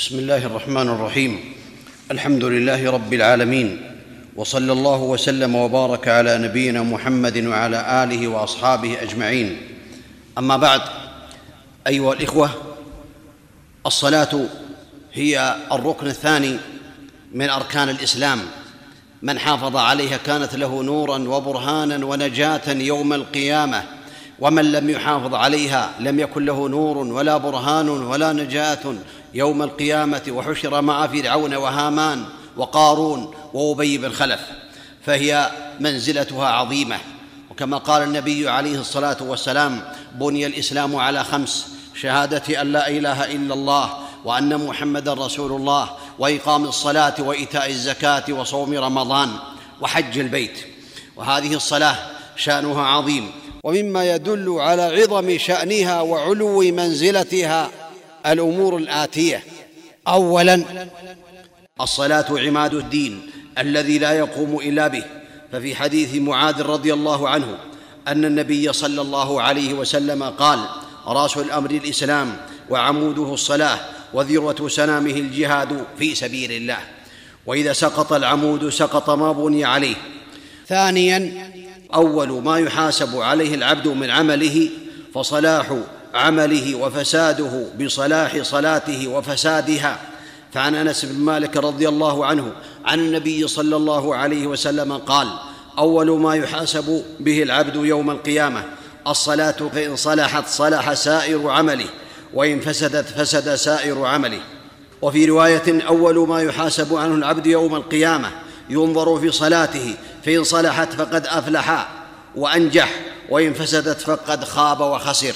بسم الله الرحمن الرحيم. الحمد لله رب العالمين وصلى الله وسلم وبارك على نبينا محمد وعلى آله وأصحابه أجمعين. أما بعد أيها الإخوة الصلاة هي الركن الثاني من أركان الإسلام. من حافظ عليها كانت له نورا وبرهانا ونجاة يوم القيامة. ومن لم يحافظ عليها لم يكن له نور ولا برهان ولا نجاة يوم القيامة وحشر مع فرعون وهامان وقارون وأبي بن خلف فهي منزلتها عظيمة. وكما قال النبي عليه الصلاة والسلام بني الإسلام على خمس شهادة أن لا إله إلا الله وأن محمدا رسول الله وإقام الصلاة وإيتاء الزكاة وصوم رمضان وحج البيت. وهذه الصلاة شأنها عظيم. ومما يدل على عظم شأنها وعلو منزلتها الأمور الآتية. اولا الصلاة عماد الدين الذي لا يقوم إلا به. ففي حديث معاذ رضي الله عنه أن النبي صلى الله عليه وسلم قال راس الأمر الإسلام وعموده الصلاة وذروة سنامه الجهاد في سبيل الله. وإذا سقط العمود سقط ما بني عليه. ثانيا أول ما يحاسب عليه العبد من عمله فصلاح عمله وفساده بصلاح صلاته وفسادها. فعن أنس بن مالك رضي الله عنه عن النبي صلى الله عليه وسلم قال أول ما يحاسب به العبد يوم القيامة الصلاة فإن صلحت صلح سائر عمله وإن فسدت فسد سائر عمله. وفي رواية أول ما يحاسب عنه العبد يوم القيامة ينظر في صلاته فإن صلحت فقد أفلح وأنجح وإن فسدت فقد خاب وخسر.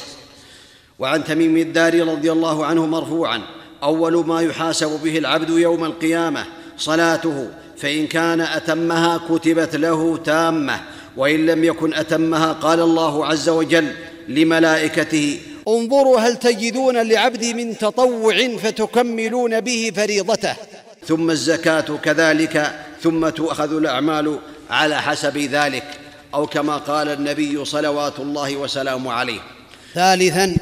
وعن تميم الدار رضي الله عنه مرفوعا أول ما يحاسب به العبد يوم القيامة صلاته فإن كان أتمها كتبت له تامة وإن لم يكن أتمها قال الله عز وجل لملائكته انظروا هل تجدون لعبدي من تطوع فتكملون به فريضته؟ ثم الزكاة كذلك ثم تؤخذ الأعمال على حسب ذلك أو كما قال النبي صلوات الله وسلامه عليه. ثالثا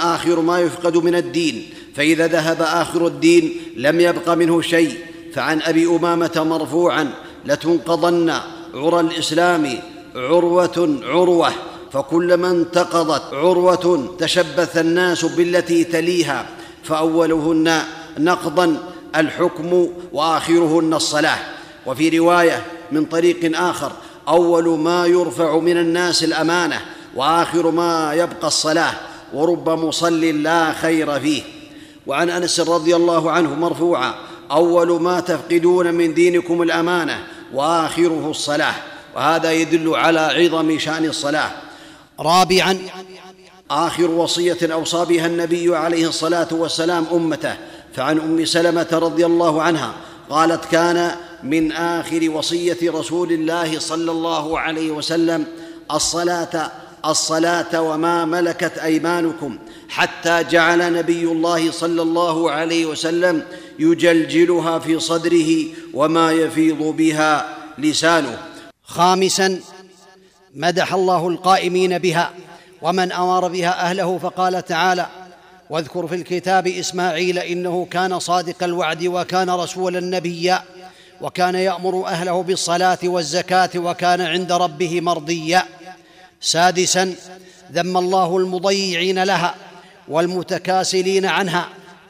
آخر ما يفقد من الدين فإذا ذهب آخر الدين لم يبق منه شيء فعن أبي أمامة مرفوعا لتنقضن عرى الإسلام عروة عروة فكلما انتقضت عروة تشبث الناس بالتي تليها فأولهن نقضا الحكم وآخرهن الصلاة. وفي رواية من طريق آخر أول ما يرفع من الناس الأمانة واخر ما يبقى الصلاة ورب مصل لا خير فيه. وعن أنس رضي الله عنه مرفوعا أول ما تفقدون من دينكم الأمانة وآخره الصلاة. وهذا يدل على عظم شأن الصلاة. رابعا آخر وصية أوصى بها النبي عليه الصلاة والسلام أمته فعن أم سلمة رضي الله عنها قالت كان من آخر وصية رسول الله صلى الله عليه وسلم الصلاة الصلاة وما ملكت أيمانكم حتى جعل نبي الله صلى الله عليه وسلم يجلجلها في صدره وما يفيض بها لسانه. خامسا مدح الله القائمين بها ومن أمر بها أهله فقال تعالى واذكر في الكتاب إسماعيل إنه كان صادق الوعد وكان رسولا نبيا وكان يأمر أهله بالصلاة والزكاة وكان عند ربه مرضيا سادسا ذم الله المضيعين لها والمتكاسلين عنها.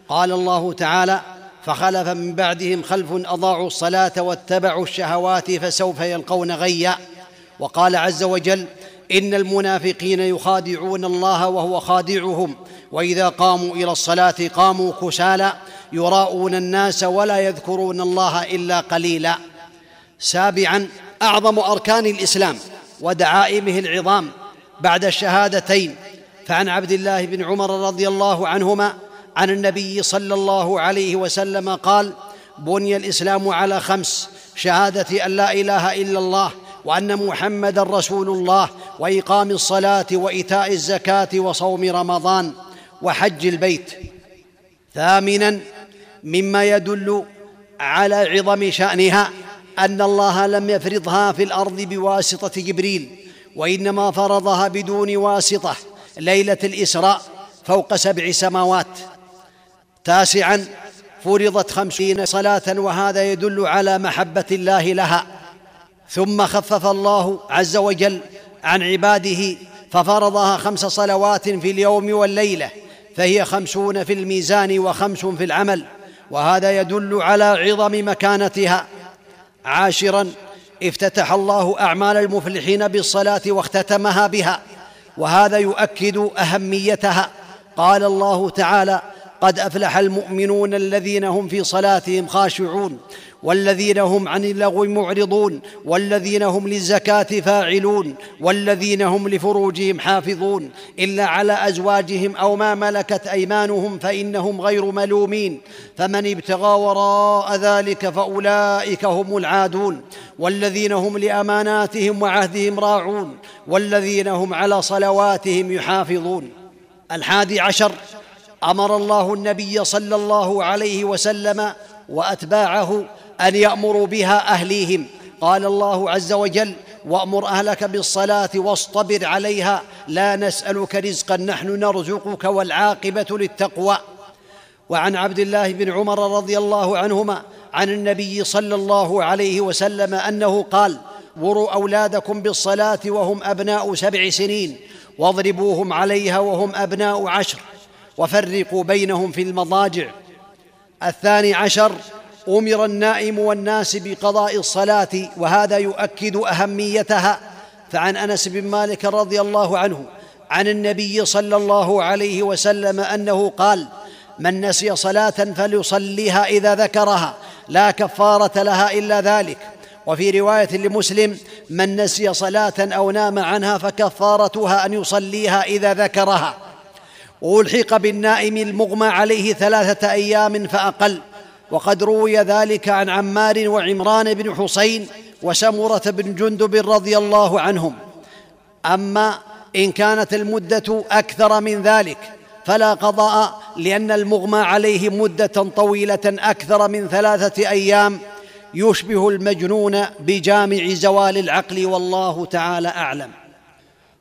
قال الله تعالى فخلف من بعدهم خلف أضاعوا الصلاة واتبعوا الشهوات فسوف يلقون غيا وقال عز وجل إن المنافقين يخادعون الله وهو خادعهم وإذا قاموا إلى الصلاة قاموا كسالى يراءون الناس ولا يذكرون الله إلا قليلا سابعا أعظم أركان الإسلام. ودعائمه العظام بعد الشهادتين. فعن عبد الله بن عمر رضي الله عنهما عن النبي صلى الله عليه وسلم قال بني الإسلام على خمس شهادة أن لا إله إلا الله وأن محمدا رسول الله وإقام الصلاة وإيتاء الزكاة وصوم رمضان وحج البيت. ثامنا مما يدل على عظم شأنها أن الله لم يفرضها في الأرض بواسطة جبريل وإنما فرضها بدون واسطة ليلة الإسراء فوق سبع سماوات. تاسعا فرضت خمسين صلاة وهذا يدل على محبة الله لها. ثم خفف الله عز وجل عن عباده ففرضها خمس صلوات في اليوم والليلة فهي خمسون في الميزان وخمس في العمل وهذا يدل على عظم مكانتها. عاشرا افتتح الله أعمال المفلحين بالصلاة واختتمها بها وهذا يؤكد أهميتها. قال الله تعالى قد أفلح المؤمنون الذين هم في صلاتهم خاشعون والذين هم عن اللغو معرضون والذين هم للزكاة فاعلون والذين هم لفروجهم حافظون. إلا على أزواجهم أو ما ملكت أيمانهم فإنهم غير ملومين. فمن ابتغى وراء ذلك فأولئك هم العادون. والذين هم لأماناتهم وعهدهم راعون. والذين هم على صلواتهم يحافظون. الحادي عشر أمر الله النبي صلى الله عليه وسلم وأتباعه أن يأمروا بها أهليهم. قال الله عز وجل وأمر أهلك بالصلاة واصطبر عليها لا نسألك رزقا نحن نرزقك والعاقبة للتقوى. وعن عبد الله بن عمر رضي الله عنهما عن النبي صلى الله عليه وسلم أنه قال مروا أولادكم بالصلاة وهم أبناء سبع سنين واضربوهم عليها وهم أبناء عشر وفرقوا بينهم في المضاجع. الثاني عشر أمر النائم والناس بقضاء الصلاة وهذا يؤكد أهميتها. فعن أنس بن مالك رضي الله عنه عن النبي صلى الله عليه وسلم أنه قال من نسي صلاة فليصليها إذا ذكرها لا كفارة لها إلا ذلك. وفي رواية لمسلم من نسي صلاة أو نام عنها فكفارتها أن يصليها إذا ذكرها. والحق بالنائم المغمى عليه ثلاثة أيام فأقل. وقد روي ذلك عن عمار وعمران بن حسين وسمره بن جندب رضي الله عنهم. أما إن كانت المدة أكثر من ذلك فلا قضاء لأن المغمى عليه مدة طويلة أكثر من ثلاثة أيام يشبه المجنون بجامع زوال العقل والله تعالى أعلم.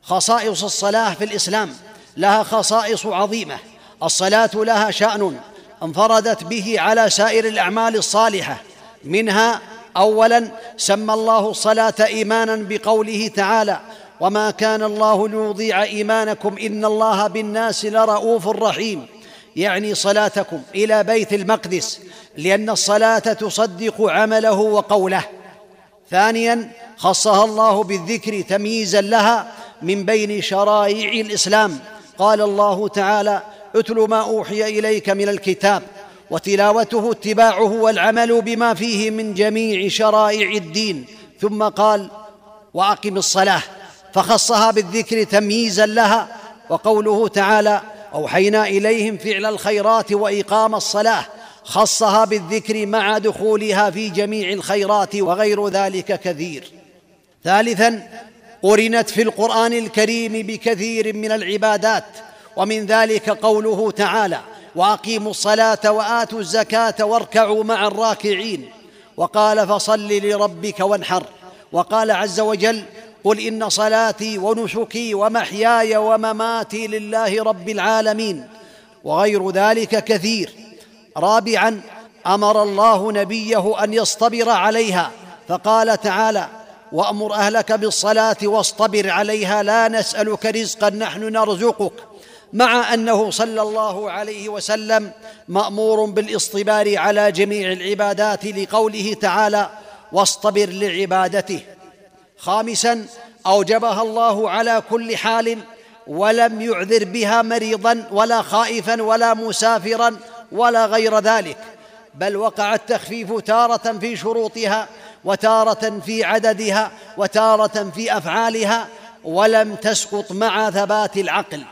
خصائص الصلاة في الإسلام لها خصائص عظيمة. الصلاة لها شأن انفردت به على سائر الأعمال الصالحة. منها اولا سمى الله الصلاة ايمانا بقوله تعالى وما كان الله ليضيع إيمانكم إن الله بالناس لرؤوف رحيم يعني صلاتكم إلى بيت المقدس لأن الصلاة تصدق عمله وقوله. ثانيا خصها الله بالذكر تمييزا لها من بين شرائع الإسلام. قال الله تعالى اتل ما أوحي إليك من الكتاب وتلاوته اتباعه والعمل بما فيه من جميع شرائع الدين. ثم قال وأقم الصلاة. فخصها بالذكر تمييزا لها وقوله تعالى أوحينا إليهم فعل الخيرات وإقام الصلاة. خصها بالذكر مع دخولها في جميع الخيرات وغير ذلك كثير. ثالثا قرنت في القرآن الكريم بكثير من العبادات. ومن ذلك قوله تعالى وأقيموا الصلاة وآتوا الزكاة واركعوا مع الراكعين. وقال فصل لربك وانحر. وقال عز وجل قل إن صلاتي ونسكي ومحياي ومماتي لله رب العالمين. وغير ذلك كثير. رابعا أمر الله نبيه أن يصطبر عليها. فقال تعالى وأمر أهلك بالصلاة واصطبر عليها. لا نسألك رزقا نحن نرزقك. مع أنه صلى الله عليه وسلم مأمور بالاصطبار على جميع العبادات لقوله تعالى واصطبر لعبادته. خامسا أوجبها الله على كل حال ولم يعذر بها مريضا ولا خائفا ولا مسافرا ولا غير ذلك بل وقع التخفيف تارة في شروطها وتارة في عددها وتارة في أفعالها ولم تسقط مع ثبات العقل.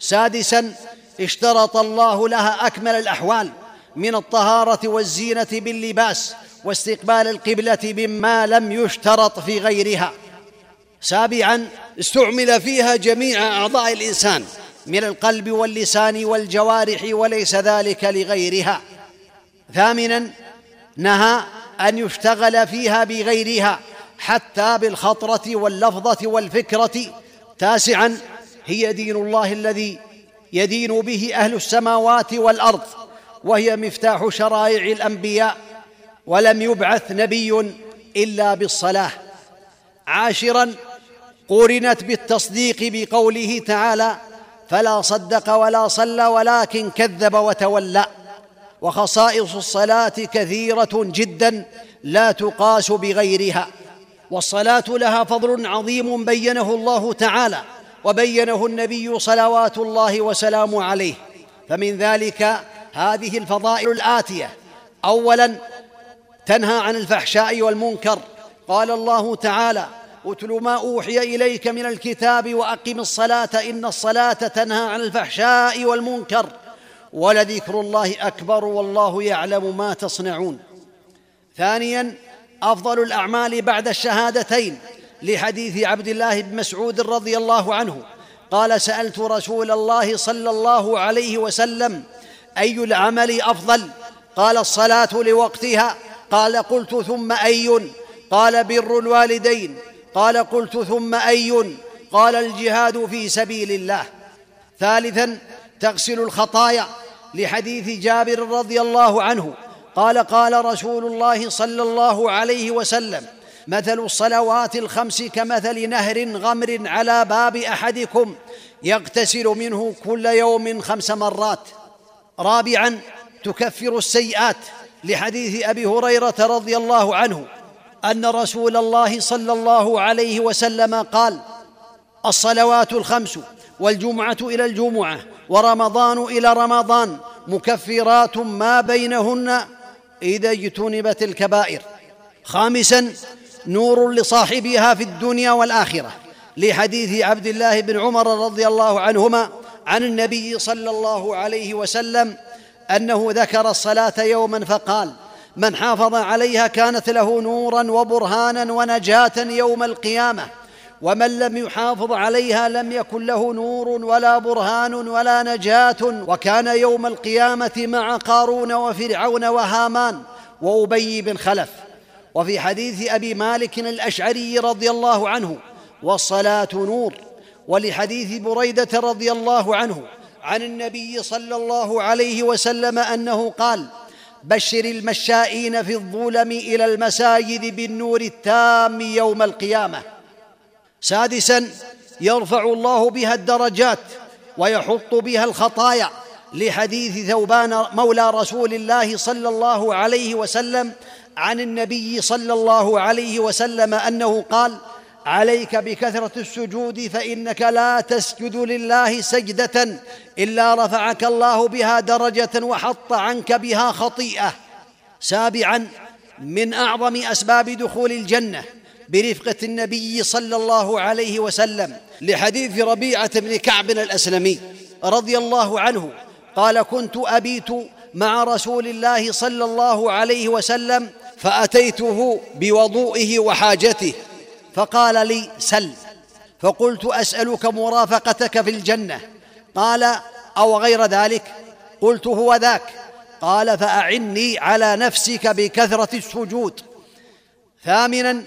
سادسا اشترط الله لها أكمل الأحوال من الطهارة والزينة باللباس واستقبال القبلة مما لم يشترط في غيرها. سابعا استعمل فيها جميع أعضاء الإنسان من القلب واللسان والجوارح وليس ذلك لغيرها. ثامنا نهى أن يشتغل فيها بغيرها حتى بالخطرة واللفظة والفكرة. تاسعا هي دين الله الذي يدين به أهل السماوات والأرض وهي مفتاح شرائع الأنبياء ولم يبعث نبي إلا بالصلاة. عاشرا قرنت بالتصديق بقوله تعالى فلا صدق ولا صلى ولكن كذب وتولى وخصائص الصلاة كثيرة جدا لا تقاس بغيرها. والصلاة لها فضل عظيم بينه الله تعالى. وبينه النبي صلوات الله وسلامه عليه. فمن ذلك هذه الفضائل الآتية. اولا تنهى عن الفحشاء والمنكر. قال الله تعالى اتل ما أوحي إليك من الكتاب وأقم الصلاة إن الصلاة تنهى عن الفحشاء والمنكر. ولذكر الله أكبر والله يعلم ما تصنعون. ثانيا أفضل الأعمال بعد الشهادتين. لحديث عبد الله بن مسعود رضي الله عنه قال سألت رسول الله صلى الله عليه وسلم أي العمل أفضل؟ قال الصلاة لوقتها. قال قلت ثم أي؟ قال بر الوالدين. قال قلت ثم أي؟ قال الجهاد في سبيل الله. ثالثا تغسل الخطايا. لحديث جابر رضي الله عنه قال قال رسول الله صلى الله عليه وسلم مثل الصلوات الخمس كمثل نهر غمر على باب أحدكم يغتسل منه كل يوم خمس مرات. رابعا تكفر السيئات. لحديث أبي هريرة رضي الله عنه أن رسول الله صلى الله عليه وسلم قال الصلوات الخمس والجمعة إلى الجمعة ورمضان إلى رمضان مكفرات ما بينهن إذا اجتنبت الكبائر. خامسا نور لصاحبها في الدنيا والآخرة لحديث عبد الله بن عمر رضي الله عنهما عن النبي صلى الله عليه وسلم أنه ذكر الصلاة يوما فقال من حافظ عليها كانت له نورا وبرهانا ونجاة يوم القيامة ومن لم يحافظ عليها لم يكن له نور ولا برهان ولا نجاة وكان يوم القيامة مع قارون وفرعون وهامان وأبي بن خلف. وفي حديث أبي مالك الأشعري رضي الله عنه والصلاه نور. ولحديث بريدة رضي الله عنه عن النبي صلى الله عليه وسلم أنه قال بشر المشائين في الظلم إلى المساجد بالنور التام يوم القيامة سادسا يرفع الله بها الدرجات ويحط بها الخطايا. لحديث ثوبان مولى رسول الله صلى الله عليه وسلم عن النبي صلى الله عليه وسلم أنه قال عليك بكثرة السجود فإنك لا تسجد لله سجدة إلا رفعك الله بها درجة وحط عنك بها خطيئة. سابعا من أعظم أسباب دخول الجنة برفقة النبي صلى الله عليه وسلم لحديث ربيعة بن كعب الأسلمي رضي الله عنه قال كنت أبيت مع رسول الله صلى الله عليه وسلم فأتيته بوضوئه وحاجته فقال لي سل. فقلت أسألك مرافقتك في الجنة. قال أو غير ذلك؟ قلت هو ذاك. قال فأعني على نفسك بكثرة السجود. ثامنا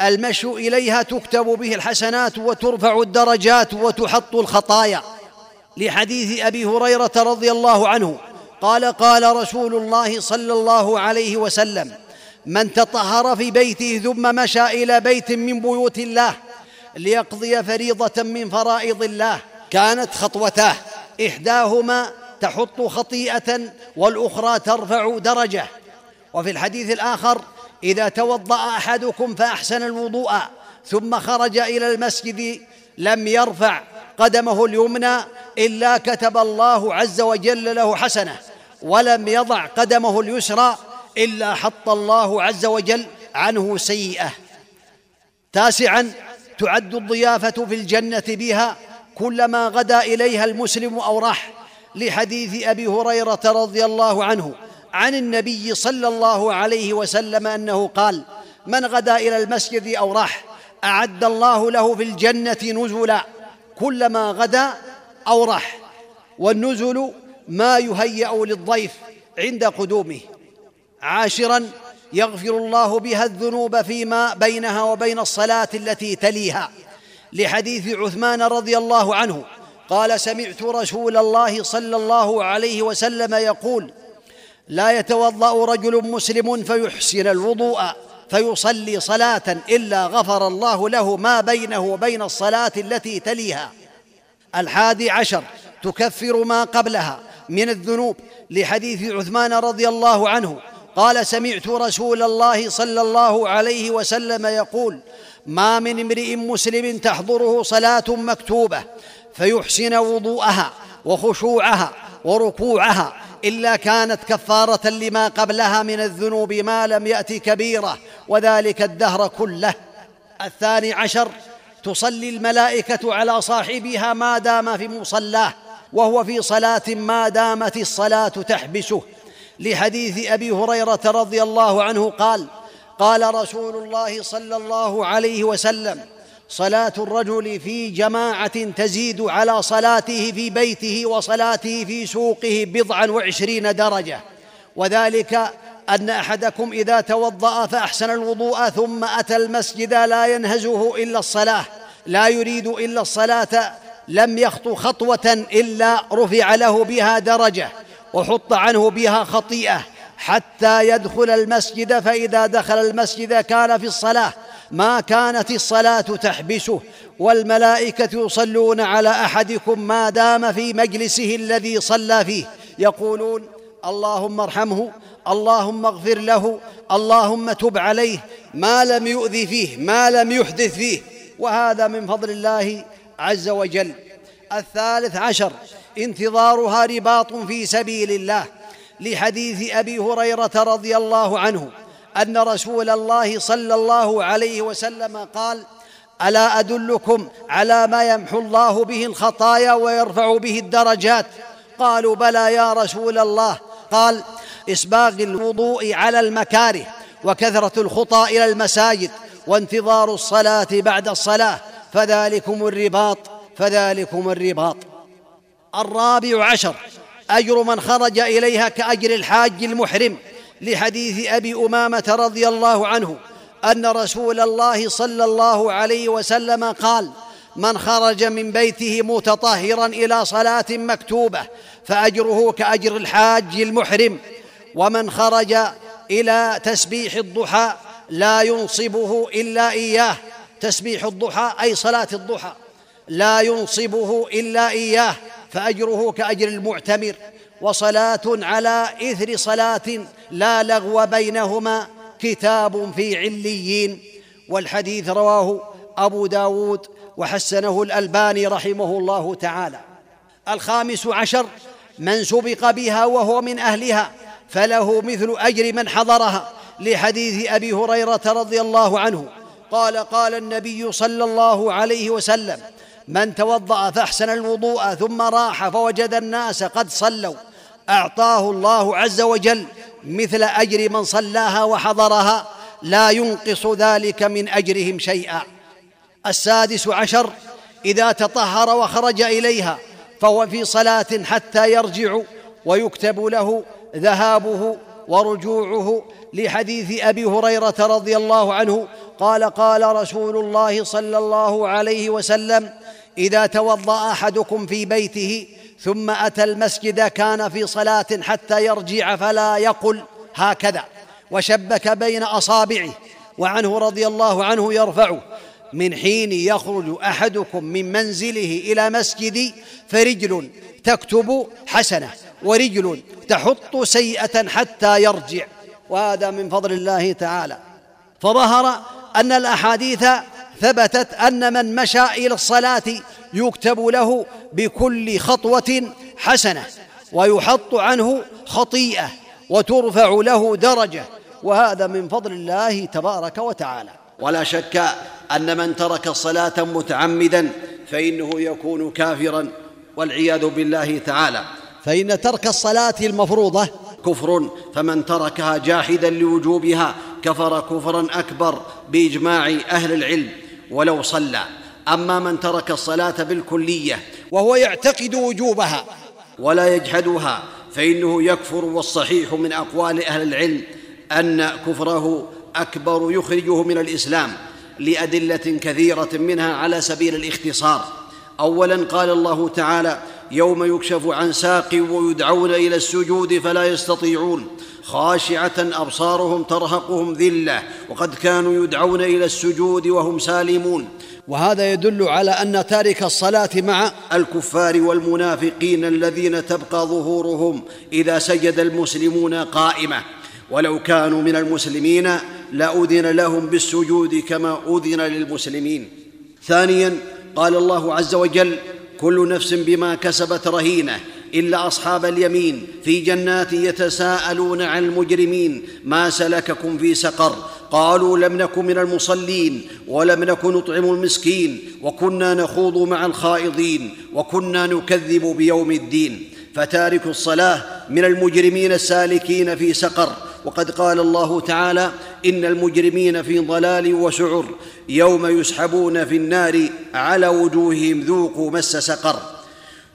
المشي إليها تكتب به الحسنات وترفع الدرجات وتحط الخطايا. لحديث أبي هريرة رضي الله عنه قال قال رسول الله صلى الله عليه وسلم من تطهر في بيته ثم مشى إلى بيت من بيوت الله ليقضي فريضة من فرائض الله. كانت خطوتاه إحداهما تحط خطيئة والأخرى ترفع درجة. وفي الحديث الآخر إذا توضأ أحدكم فأحسن الوضوء ثم خرج إلى المسجد لم يرفع قدمه اليمنى إلا كتب الله عز وجل له حسنة ولم يضع قدمه اليسرى إلا حط الله عز وجل عنه سيئة. تاسعا تعد الضيافة في الجنة بها كلما غدا إليها المسلم أو راح لحديث أبي هريرة رضي الله عنه عن النبي صلى الله عليه وسلم أنه قال من غدا إلى المسجد أو راح أعد الله له في الجنة نزلا. كلما غدا أو راح والنزل ما يهيأ للضيف عند قدومه. عاشرا يغفر الله بها الذنوب فيما بينها وبين الصلاة التي تليها. لحديث عثمان رضي الله عنه قال سمعت رسول الله صلى الله عليه وسلم يقول لا يتوضأ رجل مسلم فيحسن الوضوء فيصلي صلاة إلا غفر الله له ما بينه وبين الصلاة التي تليها. الحادي عشر تكفر ما قبلها من الذنوب. لحديث عثمان رضي الله عنه قال سمعت رسول الله صلى الله عليه وسلم يقول ما من امرئ مسلم تحضره صلاة مكتوبة فيحسن وضوءها وخشوعها وركوعها إلا كانت كفارة لما قبلها من الذنوب ما لم يأت كبيرة وذلك الدهر كله. الثاني عشر تصلي الملائكة على صاحبها ما دام في مصلاه وهو في صلاة ما دامت الصلاة تحبسه. لحديث أبي هريرة رضي الله عنه قال قال رسول الله صلى الله عليه وسلم صلاة الرجل في جماعة تزيد على صلاته في بيته وصلاته في سوقه بضعا وعشرين درجة. وذلك أن أحدكم إذا توضأ فأحسن الوضوء ثم أتى المسجد لا ينهزه إلا الصلاة لا يريد إلا الصلاة لم يخطو خطوة إلا رفع له بها درجة. وحط عنه بها خطيئة حتى يدخل المسجد فإذا دخل المسجد كان في الصلاة. ما كانت الصلاة تحبسه. والملائكة يصلون على أحدكم ما دام في مجلسه الذي صلى فيه. يقولون اللهم ارحمه اللهم اغفر له اللهم تب عليه ما لم يؤذ فيه ما لم يحدث فيه. وهذا من فضل الله عز وجل. الثالث عشر انتظارها رباط في سبيل الله لحديث أبي هريرة رضي الله عنه أن رسول الله صلى الله عليه وسلم قال ألا أدلكم على ما يمحو الله به الخطايا ويرفع به الدرجات؟ قالوا بلى يا رسول الله. قال إسباغ الوضوء على المكاره وكثرة الخطى إلى المساجد وانتظار الصلاة بعد الصلاة فذلكم الرباط فذلكم الرباط. الرابع عشر. أجر من خرج إليها كأجر الحاج المحرم. لحديث أبي أمامة رضي الله عنه أن رسول الله صلى الله عليه وسلم قال من خرج من بيته متطهرا إلى صلاة مكتوبة فأجره كأجر الحاج المحرم. ومن خرج إلى تسبيح الضحى لا ينصبه إلا إياه. تسبيح الضحى أي صلاة الضحى. لا ينصبه إلا إياه. فأجره كأجر المعتمر وصلاة على إثر صلاة لا لغو بينهما كتاب في عليين. والحديث رواه أبو داود وحسنه الألباني رحمه الله تعالى. الخامس عشر من سبق بها وهو من أهلها فله مثل أجر من حضرها. لحديث أبي هريرة رضي الله عنه قال قال النبي صلى الله عليه وسلم من توضأ فأحسن الوضوء ثم راح فوجد الناس قد صلوا. أعطاه الله عز وجل مثل أجر من صلاها وحضرها. لا ينقص ذلك من أجرهم شيئا. السادس عشر إذا تطهر وخرج إليها فهو في صلاة حتى يرجع ويكتب له ذهابه ورجوعه لحديث أبي هريرة رضي الله عنه. قال قال رسول الله صلى الله عليه وسلم إذا توضأ أحدكم في بيته ثم أتى المسجد كان في صلاة حتى يرجع فلا يقل هكذا وشبك بين أصابعه وعنه رضي الله عنه يرفعه من حين يخرج أحدكم من منزله إلى مسجدي فرجل تكتب حسنة ورجل تحط سيئة حتى يرجع وهذا من فضل الله تعالى فظهر أن الأحاديث ثبتت أن من مشى إلى الصلاة يكتب له بكل خطوة حسنة ويحط عنه خطيئة وترفع له درجة وهذا من فضل الله تبارك وتعالى. ولا شك أن من ترك الصلاة متعمدا فإنه يكون كافرا والعياذ بالله تعالى. فإن ترك الصلاة المفروضة كفر فمن تركها جاحدا لوجوبها كفر كفرا أكبر بإجماع أهل العلم. ولو صلى. أما من ترك الصلاة بالكلية وهو يعتقد وجوبها ولا يجحدها فإنه يكفر والصحيح من أقوال أهل العلم أن كفره أكبر يخرجه من الإسلام لأدلة كثيرة منها على سبيل الاختصار. اولا قال الله تعالى يوم يكشف عن ساق ويدعون إلى السجود فلا يستطيعون. خاشعة أبصارهم ترهقهم ذلة وقد كانوا يدعون إلى السجود وهم سالمون. وهذا يدل على أن تارك الصلاة مع الكفار والمنافقين الذين تبقى ظهورهم إذا سجد المسلمون قائمة. ولو كانوا من المسلمين لأذن لهم بالسجود كما أذن للمسلمين. ثانيا قال الله عز وجل كل نفس بما كسبت رهينة إلا أصحاب اليمين في جنات يتساءلون عن المجرمين ما سلككم في سقر قالوا لم نك من المصلين ولم نك نطعم المسكين وكنا نخوض مع الخائضين وكنا نكذب بيوم الدين. فتارك الصلاة من المجرمين السالكين في سقر وقد قال الله تعالى إن المجرمين في ضلال وسعر يوم يسحبون في النار على وجوههم ذوقوا مس سقر.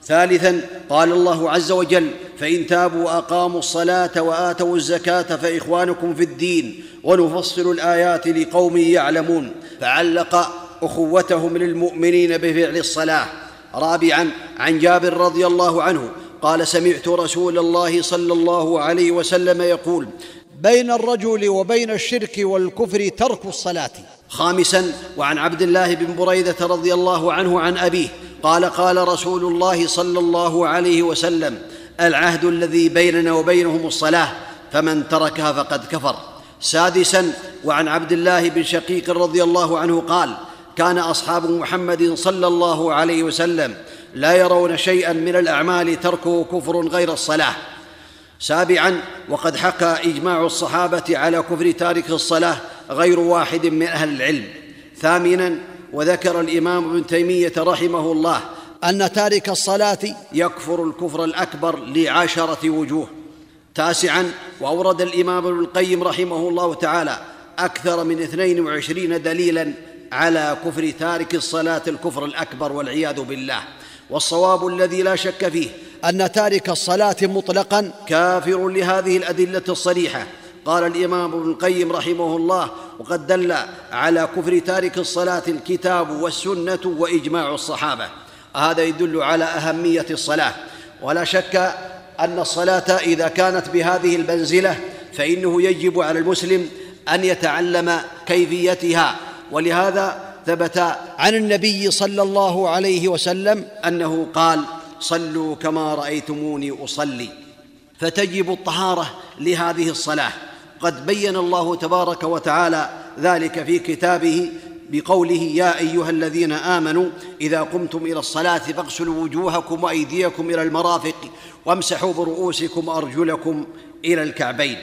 ثالثا قال الله عز وجل فإن تابوا واقاموا الصلاة وآتوا الزكاة فإخوانكم في الدين ونفصل الآيات لقوم يعلمون. فعلق أخوتهم للمؤمنين بفعل الصلاة. رابعا عن جابر رضي الله عنه قال سمعت رسول الله صلى الله عليه وسلم يقول بين الرجل وبين الشرك والكفر ترك الصلاة. خامسا وعن عبد الله بن بريدة رضي الله عنه عن أبيه قال قال رسول الله صلى الله عليه وسلم العهد الذي بيننا وبينهم الصلاة فمن تركها فقد كفر. سادسا وعن عبد الله بن شقيق رضي الله عنه قال كان أصحاب محمد صلى الله عليه وسلم لا يرون شيئا من الأعمال تركه كفر غير الصلاة. سابعا وقد حكى إجماع الصحابة على كفر تارك الصلاة غير واحد من أهل العلم. ثامنا وذكر الإمام ابن تيمية رحمه الله أن تارك الصلاة يكفر الكفر الأكبر لعشرة وجوه. تاسعا وأورد الإمام ابن القيم رحمه الله تعالى أكثر من اثنين وعشرين دليلا على كفر تارك الصلاة الكفر الأكبر والعياذ بالله. والصواب الذي لا شك فيه أن تارك الصلاة مطلقا. كافر لهذه الأدلة الصريحة. قال الإمام ابن القيم رحمه الله وقد دل على كفر تارك الصلاة الكتاب والسنة وإجماع الصحابة. هذا يدل على أهمية الصلاة. ولا شك أن الصلاة إذا كانت بهذه المنزله فإنه يجب على المسلم أن يتعلم كيفيتها. ولهذا ثبت عن النبي صلى الله عليه وسلم أنه قال صلوا كما رأيتموني أصلي. فتجب الطهارة لهذه الصلاة. قد بين الله تبارك وتعالى ذلك في كتابه بقوله يا أيها الذين آمنوا إذا قمتم إلى الصلاة فاغسلوا وجوهكم وأيديكم إلى المرافق وامسحوا برؤوسكم وأرجلكم إلى الكعبين.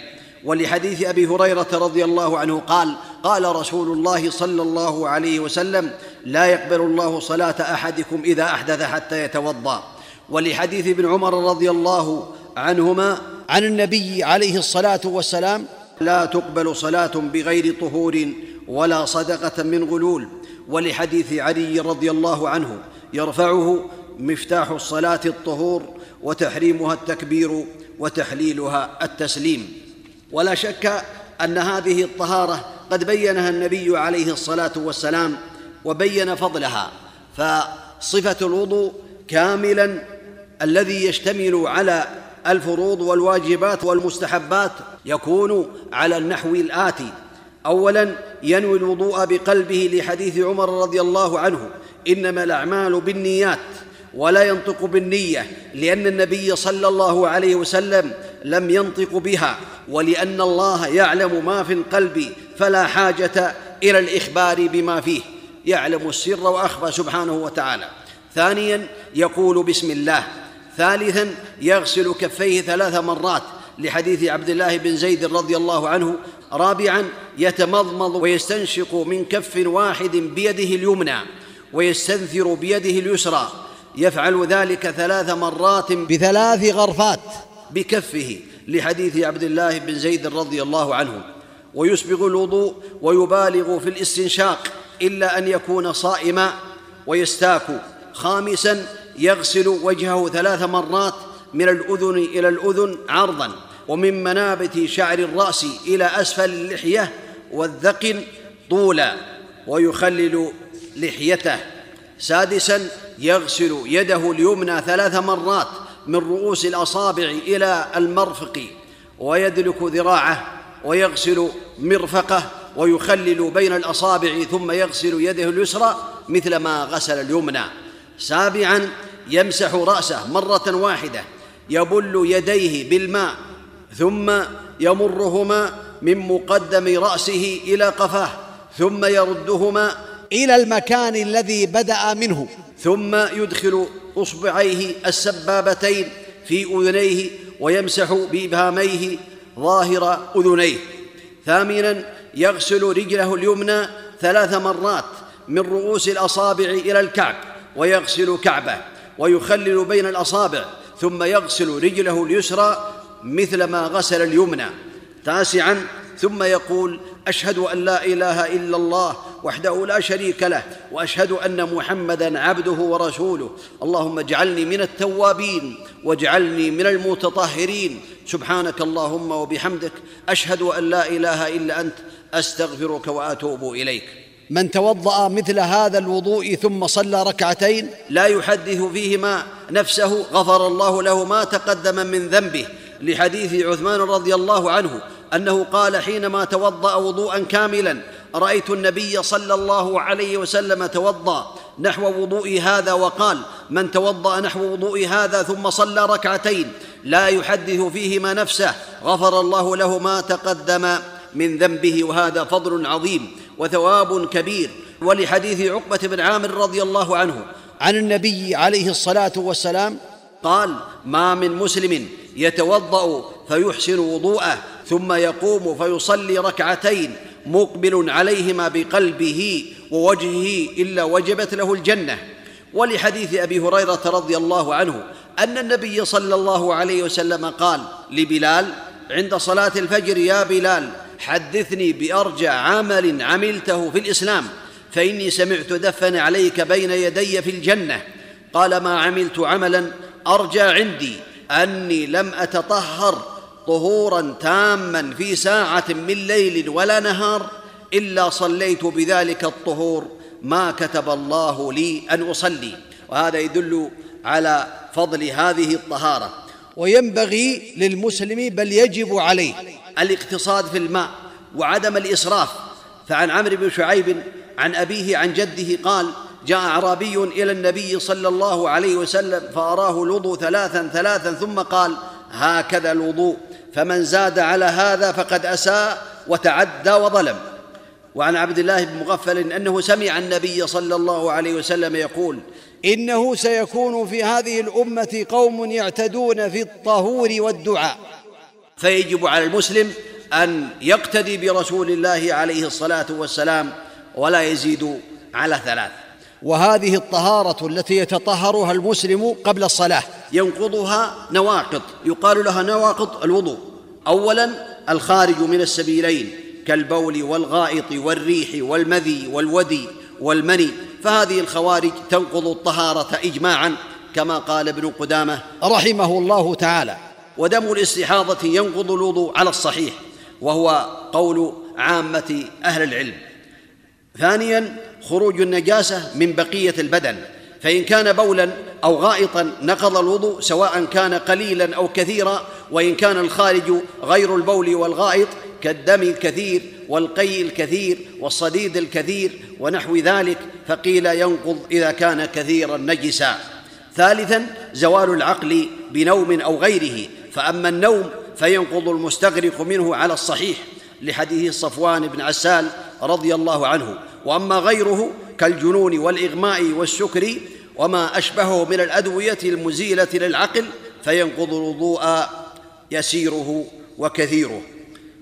ولحديث أبي هريرة رضي الله عنه قال قال رسول الله صلى الله عليه وسلم لا يقبل الله صلاة أحدكم إذا أحدث حتى يتوضأ. ولحديث ابن عمر رضي الله عنهما عن النبي عليه الصلاة والسلام لا تقبل صلاة بغير طهور ولا صدقة من غلول. ولحديث علي رضي الله عنه يرفعه مفتاح الصلاة الطهور وتحريمها التكبير وتحليلها التسليم. ولا شك أن هذه الطهارة قد بينها النبي عليه الصلاة والسلام وبين فضلها فصفة الوضوء كاملا الذي يشتمل على الفروض والواجبات والمستحبات يكون على النحو الآتي. اولا ينوي الوضوء بقلبه لحديث عمر رضي الله عنه إنما الأعمال بالنيات ولا ينطق بالنية لأن النبي صلى الله عليه وسلم لم ينطق بها ولأن الله يعلم ما في القلب فلا حاجة إلى الإخبار بما فيه يعلم السر وأخفى سبحانه وتعالى. ثانيا يقول بسم الله ثالثا يغسل كفيه ثلاث مرات لحديث عبد الله بن زيد رضي الله عنه رابعا يتمضمض ويستنشق من كف واحد بيده اليمنى ويستنثر بيده اليسرى. يفعل ذلك ثلاث مرات بثلاث غرفات بكفه لحديث عبد الله بن زيد رضي الله عنه. ويسبغ الوضوء ويبالغ في الاستنشاق إلا أن يكون صائما. ويستاك خامسا يغسل وجهه ثلاث مرات من الأذن إلى الأذن عرضا ومن منابت شعر الرأس إلى أسفل اللحية والذقن طولا ويخلل لحيته. سادسا يغسل يده اليمنى ثلاث مرات من رؤوس الأصابع إلى المرفق ويدلك ذراعه ويغسل مرفقه ويخلل بين الأصابع ثم يغسل يده اليسرى مثل ما غسل اليمنى. سابعا يمسح رأسه مرة واحدة يبل يديه بالماء ثم يمرهما من مقدم رأسه إلى قفاه ثم يردهما إلى المكان الذي بدأ منه ثم يدخل أصبعيه السبابتين في أذنيه ويمسح بإبهاميه ظاهر أذنيه. ثامنا يغسل رجله اليمنى ثلاث مرات من رؤوس الأصابع إلى الكعب ويغسل كعبه. ويخلل بين الأصابع ثم يغسل رجله اليسرى مثل ما غسل اليمنى تاسعا ثم يقول أشهد أن لا إله إلا الله وحده لا شريك له وأشهد أن محمدا عبده ورسوله. اللهم اجعلني من التوابين واجعلني من المتطهرين. سبحانك اللهم وبحمدك أشهد أن لا إله إلا أنت أستغفرك وأتوب إليك. من توضأ مثل هذا الوضوء ثم صلى ركعتين لا يحدث فيهما نفسه غفر الله له ما تقدم من ذنبه لحديث عثمان رضي الله عنه أنه قال حينما توضأ وضوءا كاملا رأيت النبي صلى الله عليه وسلم توضأ نحو وضوء هذا وقال من توضأ نحو وضوء هذا ثم صلى ركعتين لا يحدث فيهما نفسه غفر الله له ما تقدم من ذنبه وهذا فضل عظيم. وثواب كبير. ولحديث عقبة بن عامر رضي الله عنه عن النبي عليه الصلاة والسلام قال ما من مسلم يتوضأ فيحسن وضوءه ثم يقوم فيصلي ركعتين مقبل عليهما بقلبه ووجهه إلا وجبت له الجنة. ولحديث أبي هريرة رضي الله عنه أن النبي صلى الله عليه وسلم قال لبلال عند صلاة الفجر يا بلال حدثني بأرجع عمل عملته في الإسلام فإني سمعت دفن عليك بين يدي في الجنة. قال ما عملت عملا ارجى عندي أني لم أتطهر طهورا تاما في ساعة من ليل ولا نهار إلا صليت بذلك الطهور ما كتب الله لي أن أصلي. وهذا يدل على فضل هذه الطهارة. وينبغي للمسلم بل يجب عليه الاقتصاد في الماء وعدم الإسراف. فعن عمرو بن شعيب عن أبيه عن جده قال جاء أعرابي إلى النبي صلى الله عليه وسلم فأراه الوضوء ثلاثا ثلاثا ثم قال هكذا الوضوء فمن زاد على هذا فقد أساء وتعدى وظلم. وعن عبد الله بن مغفل أنه سمع النبي صلى الله عليه وسلم يقول إنه سيكون في هذه الأمة قوم يعتدون في الطهور والدعاء. فيجب على المسلم أن يقتدي برسول الله عليه الصلاة والسلام ولا يزيد على ثلاث. وهذه الطهارة التي يتطهرها المسلم قبل الصلاة. ينقضها نواقض يقال لها نواقض الوضوء. اولا الخارج من السبيلين كالبول والغائط والريح والمذي والودي والمني. فهذه الخوارج تنقض الطهارة اجماعا كما قال ابن قدامة رحمه الله تعالى. ودم الاستحاضة ينقض الوضوء على الصحيح وهو قول عامة أهل العلم. ثانيا خروج النجاسة من بقية البدن فإن كان بولا أو غائطا نقض الوضوء سواء كان قليلا أو كثيرا وإن كان الخارج غير البول والغائط كالدم الكثير والقي الكثير والصديد الكثير ونحو ذلك فقيل ينقض إذا كان كثيرا نجسا. ثالثا زوال العقل بنوم أو غيره فأما النوم فينقض المستغرق منه على الصحيح لحديث صفوان بن عسال رضي الله عنه. وأما غيره كالجنون والإغماء والسكر وما أشبهه من الأدوية المزيلة للعقل فينقض الوضوء يسيره وكثيره.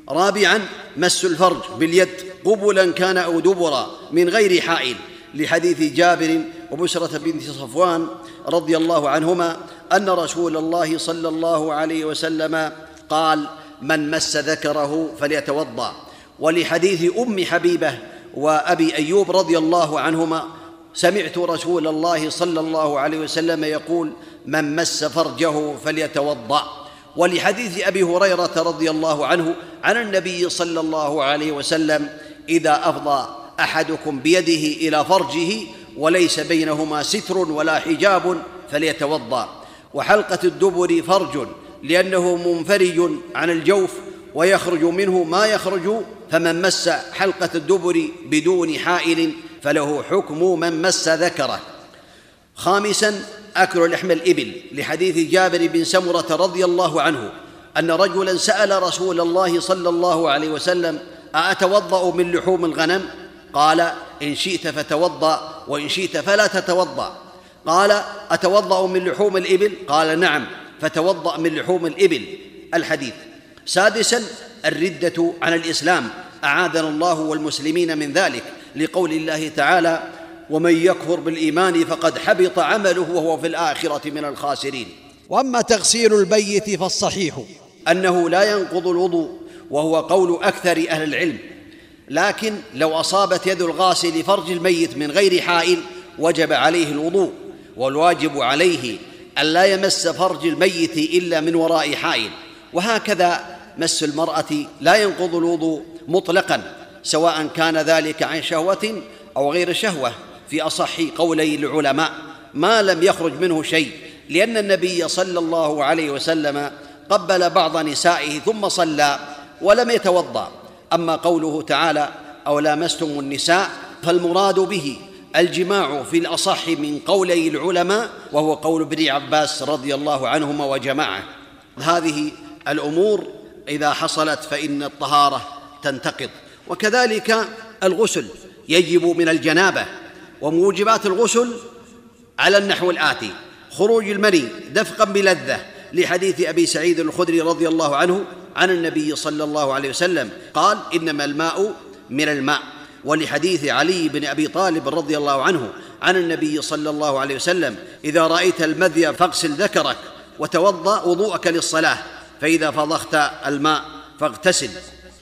رابعا مس الفرج باليد قبلا كان أو دبرا من غير حائل لحديث جابر وبشرة بنت صفوان رضي الله عنهما أن رسول الله صلى الله عليه وسلم قال من مس ذكره فليتوضأ. ولحديث أم حبيبة وأبي أيوب رضي الله عنهما سمعت رسول الله صلى الله عليه وسلم يقول من مس فرجه فليتوضأ. ولحديث أبي هريرة رضي الله عنه عن النبي صلى الله عليه وسلم إذا أفضى أحدكم بيده إلى فرجه وليس بينهما ستر ولا حجاب فليتوضأ. وحلقة الدبر فرج لأنه منفرج عن الجوف ويخرج منه ما يخرج فمن مس حلقة الدبر بدون حائل فله حكم من مس ذكره. خامسا أكل لحم الإبل لحديث جابر بن سمرة رضي الله عنه أن رجلا سأل رسول الله صلى الله عليه وسلم أأتوضأ من لحوم الغنم؟ قال إن شئت فتوضأ وإن شئت فلا تتوضأ. قال أتوضأ من لحوم الإبل؟ قال نعم فتوضأ من لحوم الإبل. الحديث. سادسا الردة عن الإسلام. أعاذنا الله والمسلمين من ذلك. لقول الله تعالى ومن يكفر بالإيمان فقد حبط عمله وهو في الآخرة من الخاسرين. وأما تغسيل البيت فالصحيح. أنه لا ينقض الوضوء وهو قول أكثر أهل العلم. لكن لو أصابت يد الغاسل فرج الميت من غير حائل وجب عليه الوضوء. والواجب عليه الا يمس فرج الميت إلا من وراء حائل. وهكذا مس المرأة لا ينقض الوضوء مطلقا سواء كان ذلك عن شهوة أو غير شهوة. في أصح قولي العلماء ما لم يخرج منه شيء لأن النبي صلى الله عليه وسلم قبل بعض نسائه ثم صلى ولم يتوضأ. أما قوله تعالى أو لامستم النساء فالمراد به الجماع في الأصح من قولي العلماء وهو قول ابن عباس رضي الله عنهما وجماعه. هذه الأمور إذا حصلت فإن الطهارة تنتقض. وكذلك الغسل يجب من الجنابة وموجبات الغسل على النحو الآتي. خروج المني دفقا بلذة لحديث أبي سعيد الخدري رضي الله عنه عن النبي صلى الله عليه وسلم قال إنما الماء من الماء. ولحديث علي بن أبي طالب رضي الله عنه عن النبي صلى الله عليه وسلم إذا رأيت المذي فاغسل ذكرك وتوضأ وضوءك للصلاة فإذا فضخت الماء فاغتسل.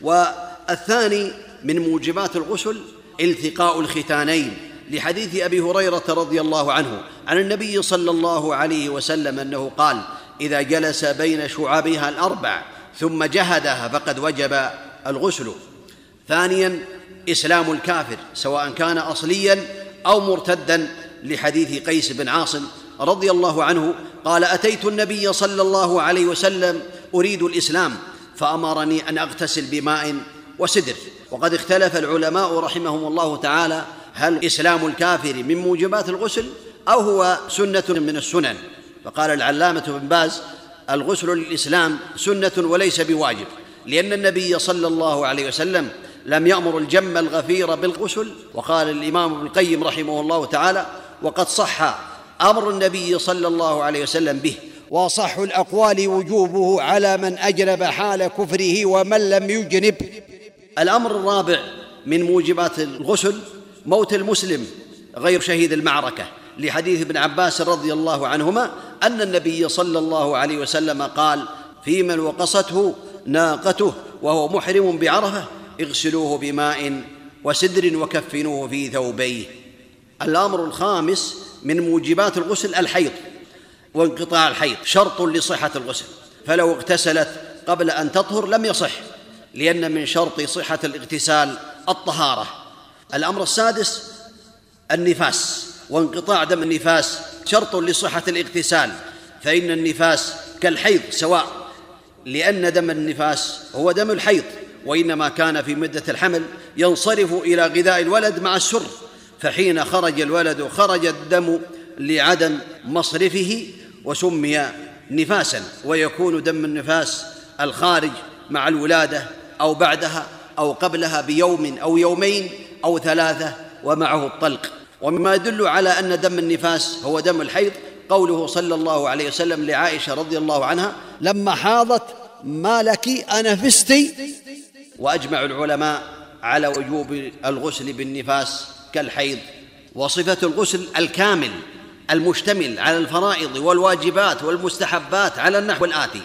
والثاني من موجبات الغسل التقاء الختانين لحديث أبي هريرة رضي الله عنه عن النبي صلى الله عليه وسلم أنه قال إذا جلس بين شعابها الأربع ثم جهدها فقد وجب الغسل. ثانيا إسلام الكافر سواء كان اصليا أو مرتدا لحديث قيس بن عاصم رضي الله عنه قال أتيت النبي صلى الله عليه وسلم أريد الإسلام فأمرني أن أغتسل بماء وسدر. وقد اختلف العلماء رحمهم الله تعالى هل إسلام الكافر من موجبات الغسل أو هو سنة من السنن. فقال العلامة بن باز الغسل للإسلام سنة وليس بواجب لأن النبي صلى الله عليه وسلم لم يأمر الجم الغفير بالغسل. وقال الإمام ابن القيم رحمه الله تعالى وقد صح أمر النبي صلى الله عليه وسلم به واصح الأقوال وجوبه على من أجنب حال كفره ومن لم يجنب. الأمر الرابع من موجبات الغسل موت المسلم غير شهيد المعركة لحديث ابن عباس رضي الله عنهما أن النبي صلى الله عليه وسلم قال في من وقصته ناقته وهو محرم بعرفة اغسلوه بماء وسدر وكفنوه في ثوبيه. الأمر الخامس من موجبات الغسل الحيض وانقطاع الحيض شرط لصحة الغسل. فلو اغتسلت قبل أن تطهر لم يصح لأن من شرط صحة الاغتسال الطهارة. الأمر السادس النفاس وانقطاع دم النفاس شرط لصحة الاغتسال. فإن النفاس كالحيض سواء لأن دم النفاس هو دم الحيض. وإنما كان في مدة الحمل ينصرف إلى غذاء الولد مع السر فحين خرج الولد خرج الدم لعدم مصرفه وسمي نفاسا ويكون دم النفاس الخارج مع الولادة أو بعدها أو قبلها بيوم أو يومين أو ثلاثة ومعه الطلق. ومما يدل على أن دم النفاس هو دم الحيض قوله صلى الله عليه وسلم لعائشة رضي الله عنها لما حاضت ما لك أنفستي وأجمع العلماء على وجوب الغسل بالنفاس كالحيض وصفة الغسل الكامل المشتمل على الفرائض والواجبات والمستحبات على النحو الآتي.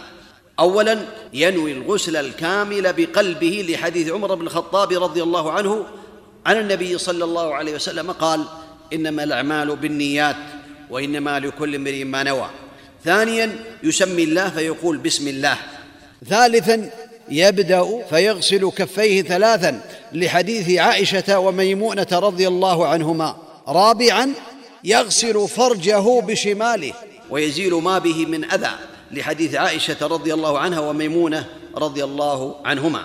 اولا ينوي الغسل الكامل بقلبه لحديث عمر بن الخطاب رضي الله عنه عن النبي صلى الله عليه وسلم قال إنما الأعمال بالنيات وإنما لكل امرئ ما نوى. ثانيا يسمي الله فيقول بسم الله. ثالثا يبدأ فيغسل كفيه ثلاثا لحديث عائشة وميمونة رضي الله عنهما. رابعا يغسل فرجه بشماله ويزيل ما به من أذى لحديث عائشة رضي الله عنها وميمونة رضي الله عنهما.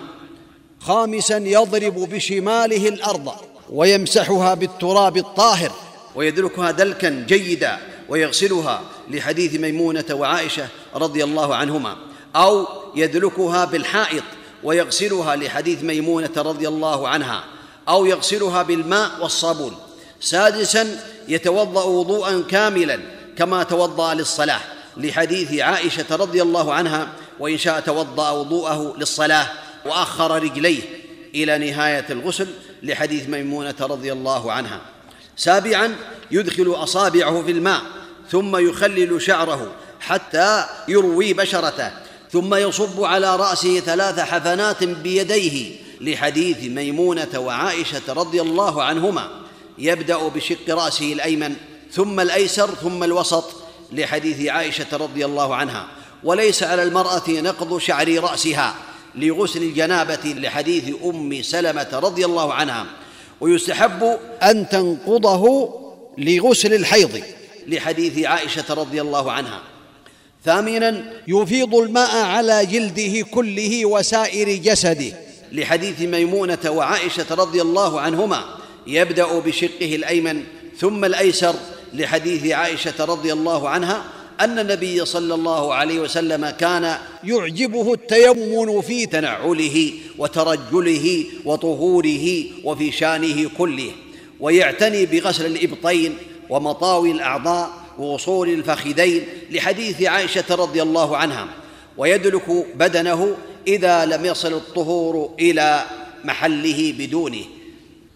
خامسا يضرب بشماله الأرض ويمسحها بالتراب الطاهر ويدلكها دلكا جيدا ويغسلها لحديث ميمونة وعائشة رضي الله عنهما. أو يدلكها بالحائط ويغسلها لحديث ميمونة رضي الله عنها أو يغسلها بالماء والصابون. سادسا يتوضأ وضوءا كاملا كما توضأ للصلاة لحديث عائشة رضي الله عنها وإن شاء توضأ وضوءه للصلاة وأخر رجليه إلى نهاية الغسل لحديث ميمونة رضي الله عنها. سابعا يدخل أصابعه في الماء ثم يخلل شعره حتى يروي بشرته ثم يصب على رأسه ثلاث حفنات بيديه لحديث ميمونة وعائشة رضي الله عنهما. يبدأ بشق رأسه الأيمن ثم الأيسر ثم الوسط لحديث عائشة رضي الله عنها. وليس على المرأة نقض شعر رأسها لغسل الجنابة لحديث أم سلمة رضي الله عنها. ويستحب أن تنقضه لغسل الحيض لحديث عائشة رضي الله عنها. ثامنا يفيض الماء على جلده كله وسائر جسده. لحديث ميمونة وعائشة رضي الله عنهما يبدأ بشقه الأيمن ثم الأيسر. لحديث عائشة رضي الله عنها أن النبي صلى الله عليه وسلم كان يعجبه التيمن في تنعله وترجله وطهوره وفي شانه كله ويعتني بغسل الإبطين ومطاوي الأعضاء ووصول الفخذين لحديث عائشة رضي الله عنها ويدلك بدنه إذا لم يصل الطهور إلى محله بدونه.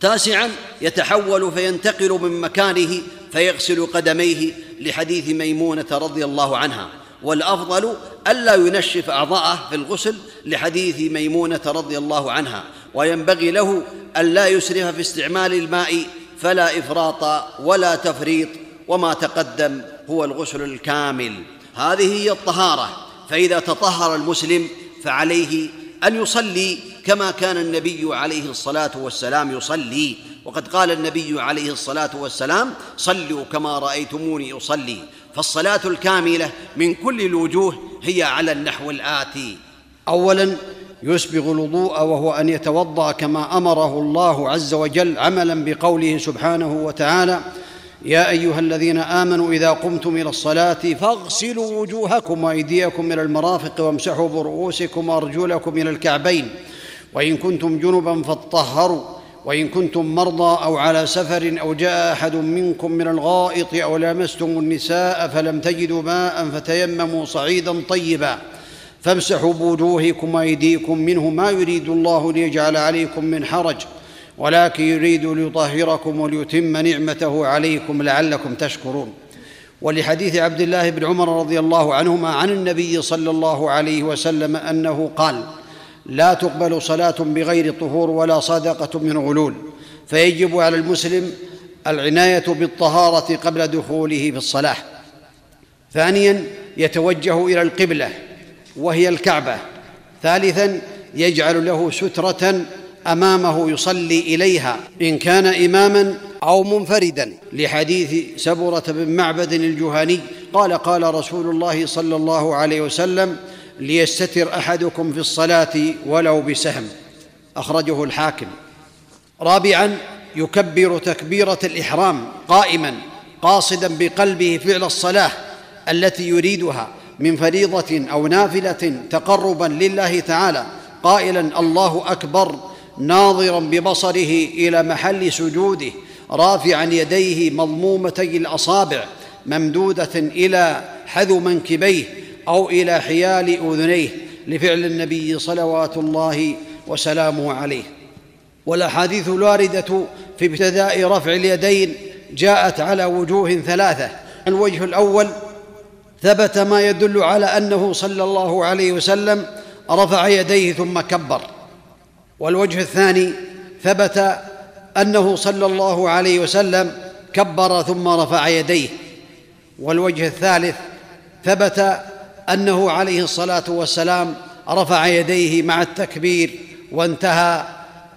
تاسعا يتحول فينتقل من مكانه فيغسل قدميه لحديث ميمونة رضي الله عنها. والأفضل ألا ينشف أعضاءه في الغسل لحديث ميمونة رضي الله عنها. وينبغي له ألا يسرف في استعمال الماء فلا إفراط ولا تفريط وما تقدم هو الغسل الكامل. هذه هي الطهارة. فإذا تطهر المسلم فعليه أن يصلي كما كان النبي عليه الصلاة والسلام يصلي. وقد قال النبي عليه الصلاة والسلام صلوا كما رأيتموني أصلي. فالصلاة الكاملة من كل الوجوه هي على النحو الآتي. اولا يسبغ الوضوء وهو أن يتوضأ كما أمره الله عز وجل عملا بقوله سبحانه وتعالى يا أيها الذين آمنوا إذا قمتم إلى الصلاة فاغسلوا وجوهكم وأيديكم إلى المرافق وامسحوا برؤوسكم وأرجلكم إلى الكعبين. وإن كنتم جنبا فاطهروا. وإن كنتم مرضى أو على سفر أو جاء أحد منكم من الغائط أو لامستم النساء فلم تجدوا ماء فتيمموا صعيدا طيبا. فامسحوا بوجوهكم وأيديكم منه ما يريد الله ليجعل عليكم من حرج. ولكن يريد ليطهركم وليتم نعمته عليكم لعلكم تشكرون. ولحديث عبد الله بن عمر رضي الله عنهما عن النبي صلى الله عليه وسلم أنه قال لا تقبل صلاة بغير طهور ولا صدقة من غلول. فيجب على المسلم العناية بالطهارة قبل دخوله في الصلاة. ثانيا يتوجه إلى القبلة وهي الكعبة. ثالثا يجعل له سترة أمامه يصلي إليها إن كان إماما أو منفردا. لحديث سبره بن معبد الجهني قال قال رسول الله صلى الله عليه وسلم ليستتر أحدكم في الصلاة ولو بسهم. أخرجه الحاكم. رابعا يكبر تكبيرة الإحرام قائما قاصدا بقلبه فعل الصلاة التي يريدها من فريضة أو نافلة تقربا لله تعالى. قائلا الله أكبر. ناظرا ببصره إلى محل سجوده رافعا يديه مضمومتي الأصابع ممدودة إلى حذو منكبيه أو إلى حيال أذنيه لفعل النبي صلوات الله وسلامه عليه. والأحاديث الواردة في ابتداء رفع اليدين جاءت على وجوه ثلاثة. الوجه الأول ثبت ما يدل على أنه صلى الله عليه وسلم رفع يديه ثم كبر. والوجه الثاني ثبت أنه صلى الله عليه وسلم كبر ثم رفع يديه. والوجه الثالث ثبت أنه عليه الصلاة والسلام رفع يديه مع التكبير وانتهى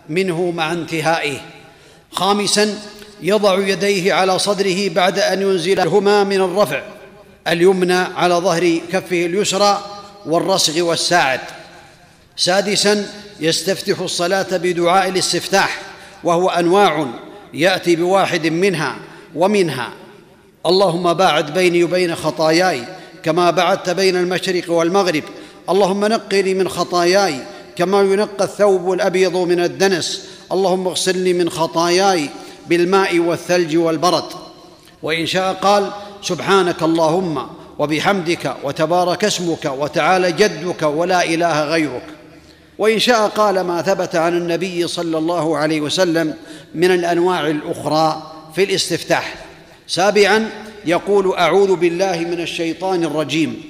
منه مع انتهائه. خامسا يضع يديه على صدره بعد أن ينزلهما من الرفع اليمنى على ظهر كفه اليسرى والرسغ والساعد. سادسا يستفتح الصلاة بدعاء الاستفتاح وهو أنواع يأتي بواحد منها ومنها. اللهم باعد بيني وبين خطاياي كما بعدت بين المشرق والمغرب. اللهم نقني من خطاياي كما ينقى الثوب الأبيض من الدنس. اللهم اغسلني من خطاياي بالماء والثلج والبرد. وإن شاء قال سبحانك اللهم وبحمدك وتبارك اسمك وتعالى جدك ولا إله غيرك. وإن شاء قال ما ثبت عن النبي صلى الله عليه وسلم من الأنواع الأخرى في الاستفتاح. سابعا يقول أعوذ بالله من الشيطان الرجيم.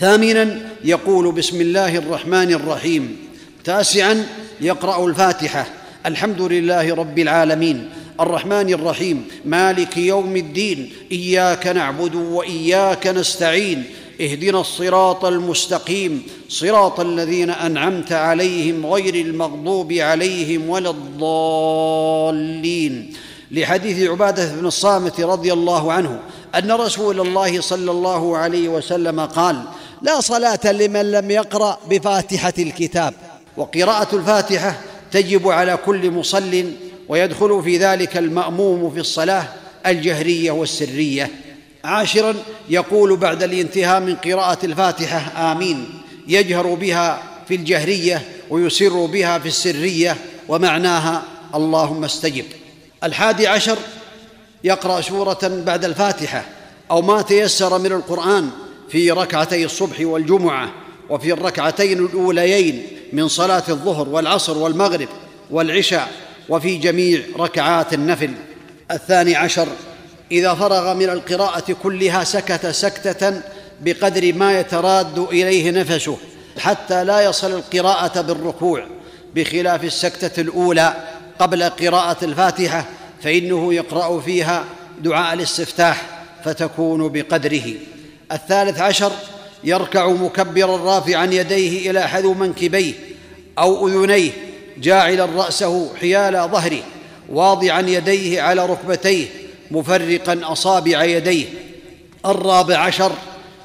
ثامنا يقول بسم الله الرحمن الرحيم. تاسعا يقرأ الفاتحة. الحمد لله رب العالمين. الرحمن الرحيم. مالك يوم الدين. إياك نعبد وإياك نستعين. اهدنا الصراط المستقيم صراط الذين أنعمت عليهم غير المغضوب عليهم ولا الضالين. لحديث عبادة بن الصامت رضي الله عنه أن رسول الله صلى الله عليه وسلم قال لا صلاة لمن لم يقرأ بفاتحة الكتاب. وقراءة الفاتحة تجب على كل مصل ويدخل في ذلك المأموم في الصلاة الجهرية والسرية. عاشرا يقول بعد الانتهاء من قراءة الفاتحة آمين. يجهر بها في الجهرية ويسر بها في السرية ومعناها اللهم استجب. الحادي عشر يقرأ سورة بعد الفاتحة أو ما تيسر من القرآن في ركعتي الصبح والجمعة وفي الركعتين الأوليين من صلاة الظهر والعصر والمغرب والعشاء وفي جميع ركعات النفل. الثاني عشر إذا فرغ من القراءة كلها سكت سكتة بقدر ما يتراد إليه نفسه حتى لا يصل القراءة بالركوع. بخلاف السكتة الأولى قبل قراءة الفاتحة فإنه يقرأ فيها دعاء الاستفتاح فتكون بقدره. الثالث عشر يركع مكبرا رافعا يديه إلى حذو منكبيه أو أذنيه جاعلا رأسه حيال ظهره واضعا يديه على ركبتيه مفرقا أصابع يديه. الرابع عشر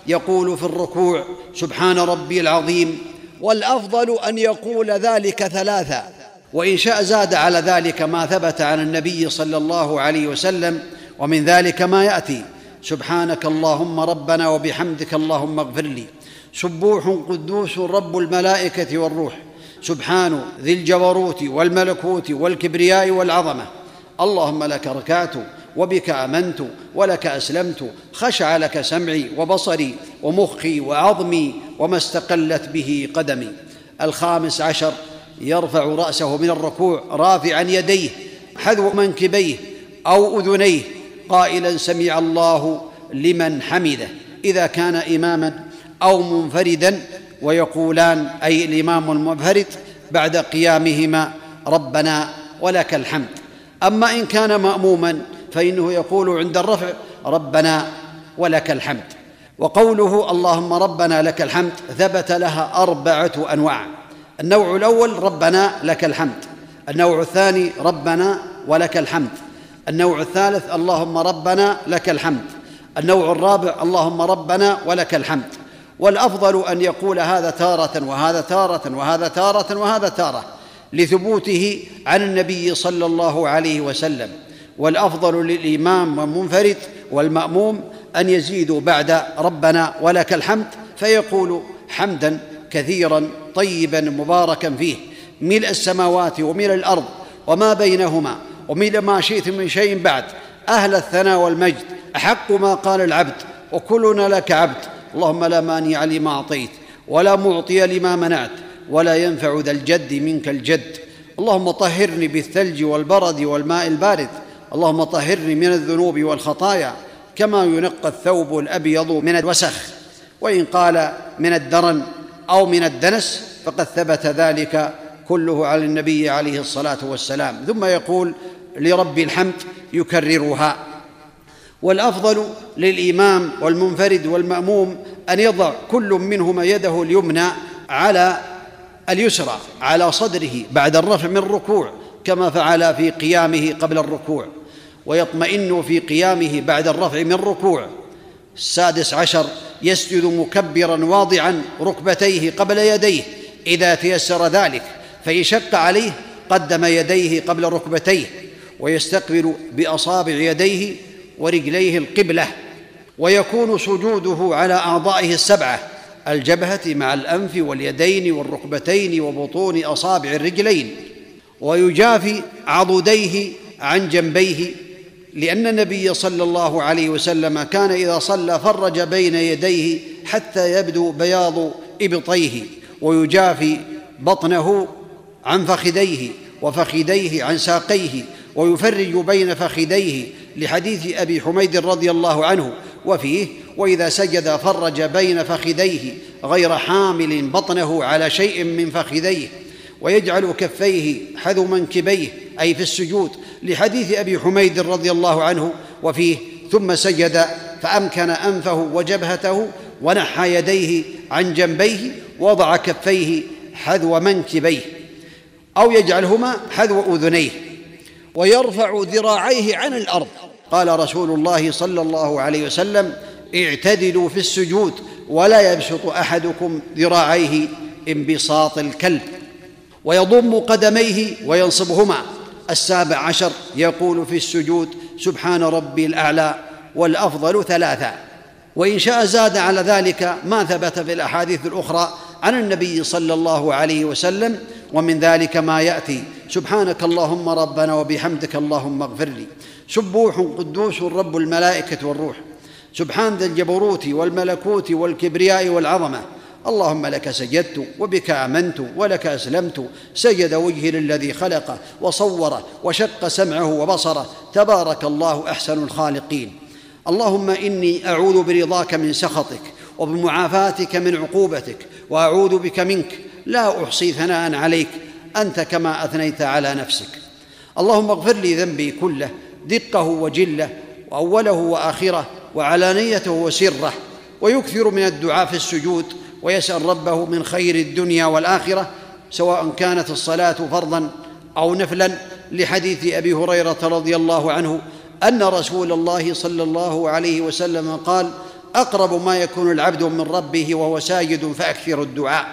يقول في الركوع سبحان ربي العظيم والأفضل أن يقول ذلك ثلاثا. وإن شاء زاد على ذلك ما ثبت عن النبي صلى الله عليه وسلم ومن ذلك ما يأتي سبحانك اللهم ربنا وبحمدك اللهم اغفر لي. سبوح قدوس رب الملائكة والروح. سبحان ذي الجبروت والملكوت والكبرياء والعظمة. اللهم لك ركعت وبك آمنت ولك أسلمت خشع لك سمعي وبصري ومخي وعظمي وما استقلت به قدمي. الخامس عشر يرفع رأسه من الركوع رافعا يديه حذو منكبيه أو أذنيه قائلا سمع الله لمن حمده. إذا كان إماما أو منفردا ويقولان أي الإمام المنفرد بعد قيامهما ربنا ولك الحمد. أما إن كان مأموما فإنه يقول عند الرفع ربنا ولك الحمد. وقوله اللهم ربنا لك الحمد ثبت لها أربعة أنواع. النوع الأول ربنا لك الحمد. النوع الثاني ربنا ولك الحمد. النوع الثالث اللهم ربنا لك الحمد. النوع الرابع اللهم ربنا ولك الحمد. والأفضل أن يقول هذا تارة وهذا تارة وهذا تارة وهذا تارة لثبوته عن النبي صلى الله عليه وسلم. والأفضل للإمام والمنفرد والمأموم أن يزيدوا بعد ربنا ولك الحمد فيقول حمدا كثيرا طيبا مباركا فيه ملء السماوات وملء الأرض وما بينهما وملء ما شئت من شيء بعد أهل الثناء والمجد أحق ما قال العبد وكلنا لك عبد اللهم لا مانع لما أعطيت ولا معطي لما منعت ولا ينفع ذا الجد منك الجد اللهم طهرني بالثلج والبرد والماء البارد اللهم طهرني من الذنوب والخطايا كما ينقى الثوب الأبيض من الوسخ. وإن قال من الدرن أو من الدنس فقد ثبت ذلك كله على النبي عليه الصلاة والسلام. ثم يقول لرب الحمد يكررها. والأفضل للإمام والمنفرد والمأموم أن يضع كل منهما يده اليمنى على اليسرى على صدره بعد الرفع من الركوع كما فعل في قيامه قبل الركوع. ويطمئن في قيامه بعد الرفع من ركوع. السادس عشر يسجد مكبرا واضعا ركبتيه قبل يديه. إذا تيسر ذلك فإن شق عليه قدم يديه قبل ركبتيه ويستقبل بأصابع يديه ورجليه القبلة. ويكون سجوده على أعضائه السبعة الجبهة مع الأنف واليدين والركبتين وبطون أصابع الرجلين. ويجافي عضديه عن جنبيه لأن النبي صلى الله عليه وسلم كان إذا صلى فرج بين يديه حتى يبدو بياض إبطيه ويجافي بطنه عن فخذيه وفخذيه عن ساقيه ويفرج بين فخذيه لحديث أبي حميد رضي الله عنه وفيه وإذا سجد فرج بين فخذيه غير حامل بطنه على شيء من فخذيه ويجعل كفيه حذو منكبيه أي في السجود لحديث أبي حميد رضي الله عنه وفيه ثم سجد فأمكن أنفه وجبهته ونحى يديه عن جنبيه وضع كفيه حذو منكبيه أو يجعلهما حذو أذنيه ويرفع ذراعيه عن الأرض. قال رسول الله صلى الله عليه وسلم اعتدلوا في السجود ولا يبسط أحدكم ذراعيه انبساط الكلب. ويضم قدميه وينصبهما. السابع عشر يقول في السجود سبحان ربي الأعلى والأفضل ثلاثا. وإن شاء زاد على ذلك ما ثبت في الأحاديث الأخرى عن النبي صلى الله عليه وسلم ومن ذلك ما يأتي سبحانك اللهم ربنا وبحمدك اللهم اغفر لي. سبوح قدوس رب الملائكة والروح. سبحان ذا الجبروت والملكوت والكبرياء والعظمة. اللهم لك سجدت وبك آمنت ولك أسلمت. سجد وجهي للذي خلقه وصوره وشق سمعه وبصره تبارك الله أحسن الخالقين. اللهم إني أعوذ برضاك من سخطك وبمعافاتك من عقوبتك وأعوذ بك منك. لا أحصي ثناء عليك. أنت كما أثنيت على نفسك. اللهم اغفر لي ذنبي كله دقه وجله وأوله وآخره وعلانيته وسره ويكثر من الدعاء في السجود ويسأل ربه من خير الدنيا والآخرة سواء كانت الصلاة فرضا أو نفلا لحديث أبي هريرة رضي الله عنه أن رسول الله صلى الله عليه وسلم قال أقرب ما يكون العبد من ربه وهو ساجد فأكثر الدعاء.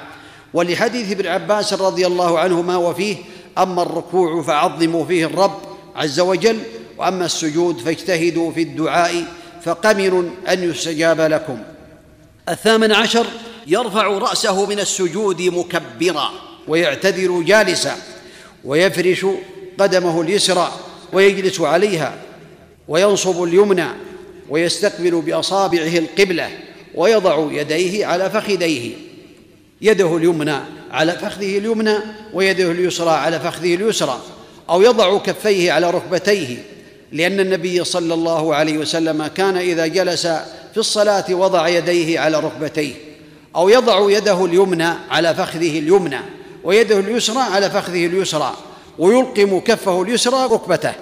ولحديث ابن عباس رضي الله عنهما وفيه أما الركوع فعظموا فيه الرب عز وجل وأما السجود فاجتهدوا في الدعاء فقمن أن يستجاب لكم. الثامن عشر يرفع رأسه من السجود مكبرا ويعتذر جالسا ويفرش قدمه اليسرى ويجلس عليها وينصب اليمنى ويستقبل بأصابعه القبلة ويضع يديه على فخذيه يده اليمنى على فخذه اليمنى ويده اليسرى على فخذه اليسرى. أو يضع كفيه على ركبتيه. لأن النبي صلى الله عليه وسلم كان إذا جلس في الصلاة وضع يديه على ركبتيه. أو يضع يده اليمنى على فخذه اليمنى ويده اليسرى على فخذه اليسرى ويلقم كفه اليسرى ركبته.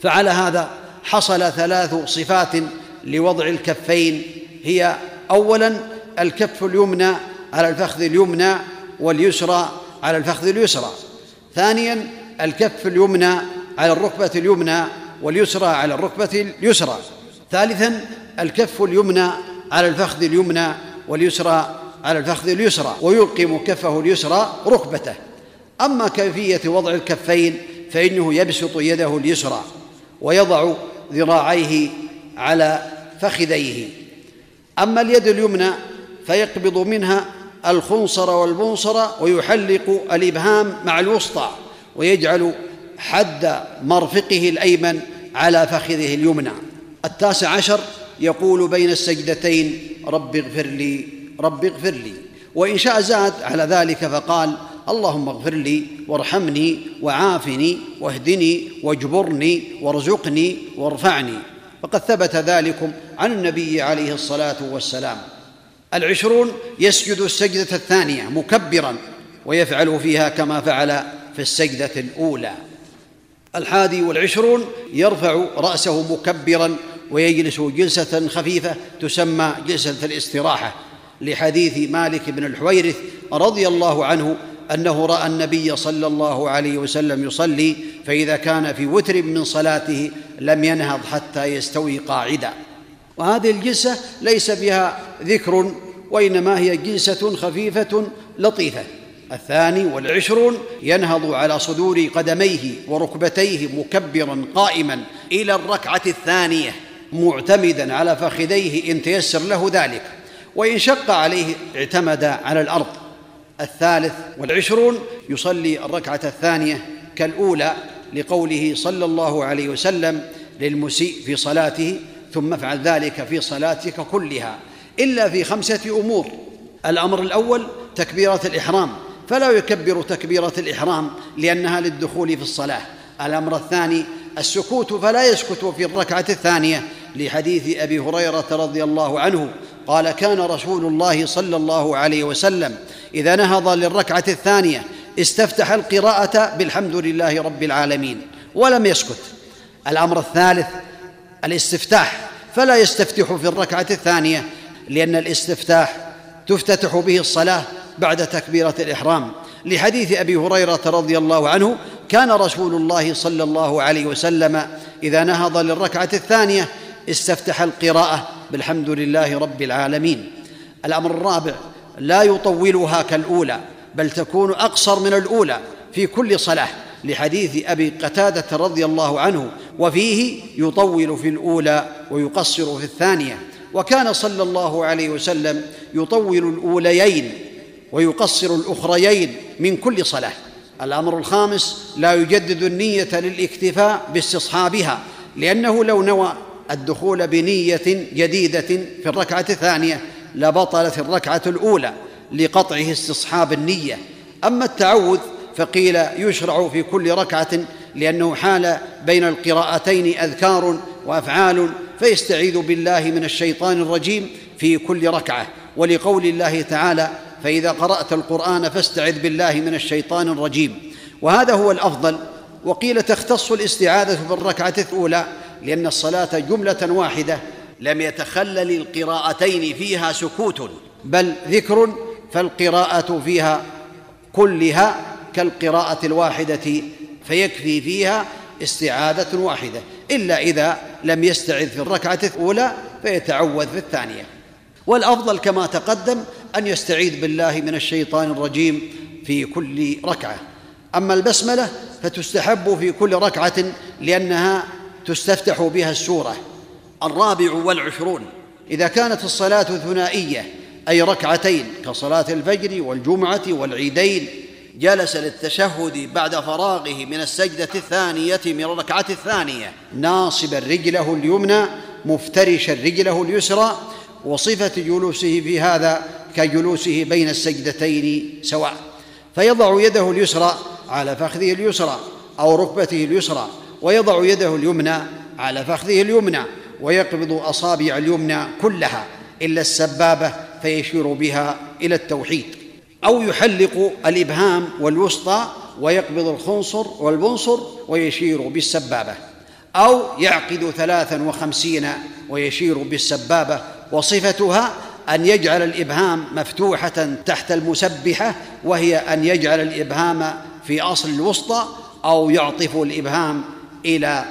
فعلى هذا حصل ثلاث صفات لوضع الكفين. هي اولا الكف اليمنى على الفخذ اليمنى واليسرى على الفخذ اليسرى. ثانيا الكف اليمنى على الركبة اليمنى واليسرى على الركبة اليسرى. ثالثا الكف اليمنى على الفخذ اليمنى واليسرى على الفخذ اليسرى ويلقم كفه اليسرى ركبته. أما كيفية وضع الكفين فإنه يبسط يده اليسرى ويضع ذراعيه على فخذيه. أما اليد اليمنى فيقبض منها الخنصر والبنصر ويحلق الإبهام مع الوسطى ويجعل حد مرفقه الأيمن على فخذه اليمنى. التاسع عشر يقول بين السجدتين رب اغفر لي رب اغفر لي. وإن شاء زاد على ذلك فقال اللهم اغفر لي وارحمني وعافني واهدني واجبرني وارزقني وارفعني. فقد ثبت ذلكم عن النبي عليه الصلاة والسلام. العشرون يسجد السجدة الثانية مكبرا ويفعل فيها كما فعل في السجدة الأولى. الحادي والعشرون يرفع رأسه مكبرا ويجلس جلسة خفيفة تسمى جلسة الاستراحة لحديث مالك بن الحويرث رضي الله عنه أنه رأى النبي صلى الله عليه وسلم يصلي فإذا كان في وتر من صلاته لم ينهض حتى يستوي قاعدا. وهذه الجلسة ليس بها ذكر وإنما هي جلسة خفيفة لطيفة. الثاني والعشرون ينهض على صدور قدميه وركبتيه مكبرا قائما إلى الركعة الثانية. معتمدا على فخذيه إن تيسر له ذلك. وإن شق عليه اعتمد على الأرض الثالث والعشرون يصلي الركعة الثانية كالأولى لقوله صلى الله عليه وسلم للمسيء في صلاته ثم افعل ذلك في صلاتك كلها. إلا في خمسة أمور. الأمر الأول تكبيرة الإحرام. فلا يكبر تكبيرة الإحرام لأنها للدخول في الصلاة. الأمر الثاني السكوت فلا يسكت في الركعة الثانية لحديث أبي هريرة رضي الله عنه قال كان رسول الله صلى الله عليه وسلم إذا نهض للركعة الثانية استفتح القراءة بالحمد لله رب العالمين ولم يسكت. الأمر الثالث الاستفتاح فلا يستفتح في الركعة الثانية لأن الاستفتاح تفتتح به الصلاة بعد تكبيرة الإحرام. لحديث أبي هريرة رضي الله عنه كان رسول الله صلى الله عليه وسلم إذا نهض للركعة الثانية استفتح القراءة بالحمد لله رب العالمين. الأمر الرابع لا يطولها كالأولى بل تكون أقصر من الأولى في كل صلاة لحديث أبي قتادة رضي الله عنه وفيه يطول في الأولى ويقصر في الثانية. وكان صلى الله عليه وسلم يطول الأوليين ويقصر الأخريين من كل صلاة. الأمر الخامس لا يجدد النية للاكتفاء باستصحابها لأنه لو نوى الدخول بنية جديدة في الركعة الثانية لبطلت الركعة الأولى لقطعه استصحاب النية. أما التعوذ فقيل يشرع في كل ركعة لأنه حال بين القراءتين أذكار وأفعال فيستعيذ بالله من الشيطان الرجيم في كل ركعة. ولقول الله تعالى فإذا قرأت القرآن فاستعذ بالله من الشيطان الرجيم. وهذا هو الأفضل. وقيل تختص الاستعاذة في الركعه الأولى لأن الصلاة جملة واحدة لم يتخلل القراءتين فيها سكوت بل ذكر فالقراءة فيها كلها كالقراءة الواحدة فيكفي فيها استعاذة واحدة. إلا إذا لم يستعذ في الركعة الأولى فيتعوذ في الثانية. والأفضل كما تقدم أن يستعيذ بالله من الشيطان الرجيم في كل ركعة. أما البسملة فتستحب في كل ركعة لأنها تستفتح بها السورة. الرابع والعشرون. إذا كانت الصلاة ثنائية أي ركعتين كصلاة الفجر والجمعة والعيدين جلس للتشهد بعد فراغه من السجدة الثانية من الركعة الثانية. ناصبا رجله اليمنى مفترشا رجله اليسرى وصفة جلوسه في هذا كجلوسه بين السجدتين سواء. فيضع يده اليسرى على فخذه اليسرى أو ركبته اليسرى ويضع يده اليمنى على فخذه اليمنى ويقبض أصابع اليمنى كلها إلا السبابة فيشير بها إلى التوحيد. أو يحلق الإبهام والوسطى ويقبض الخنصر والبنصر ويشير بالسبابة. أو يعقد ثلاثا وخمسين ويشير بالسبابة وصفتها أن يجعل الإبهام مفتوحة تحت المسبحة وهي أن يجعل الإبهام في أصل الوسطى أو يعطف الإبهام إلى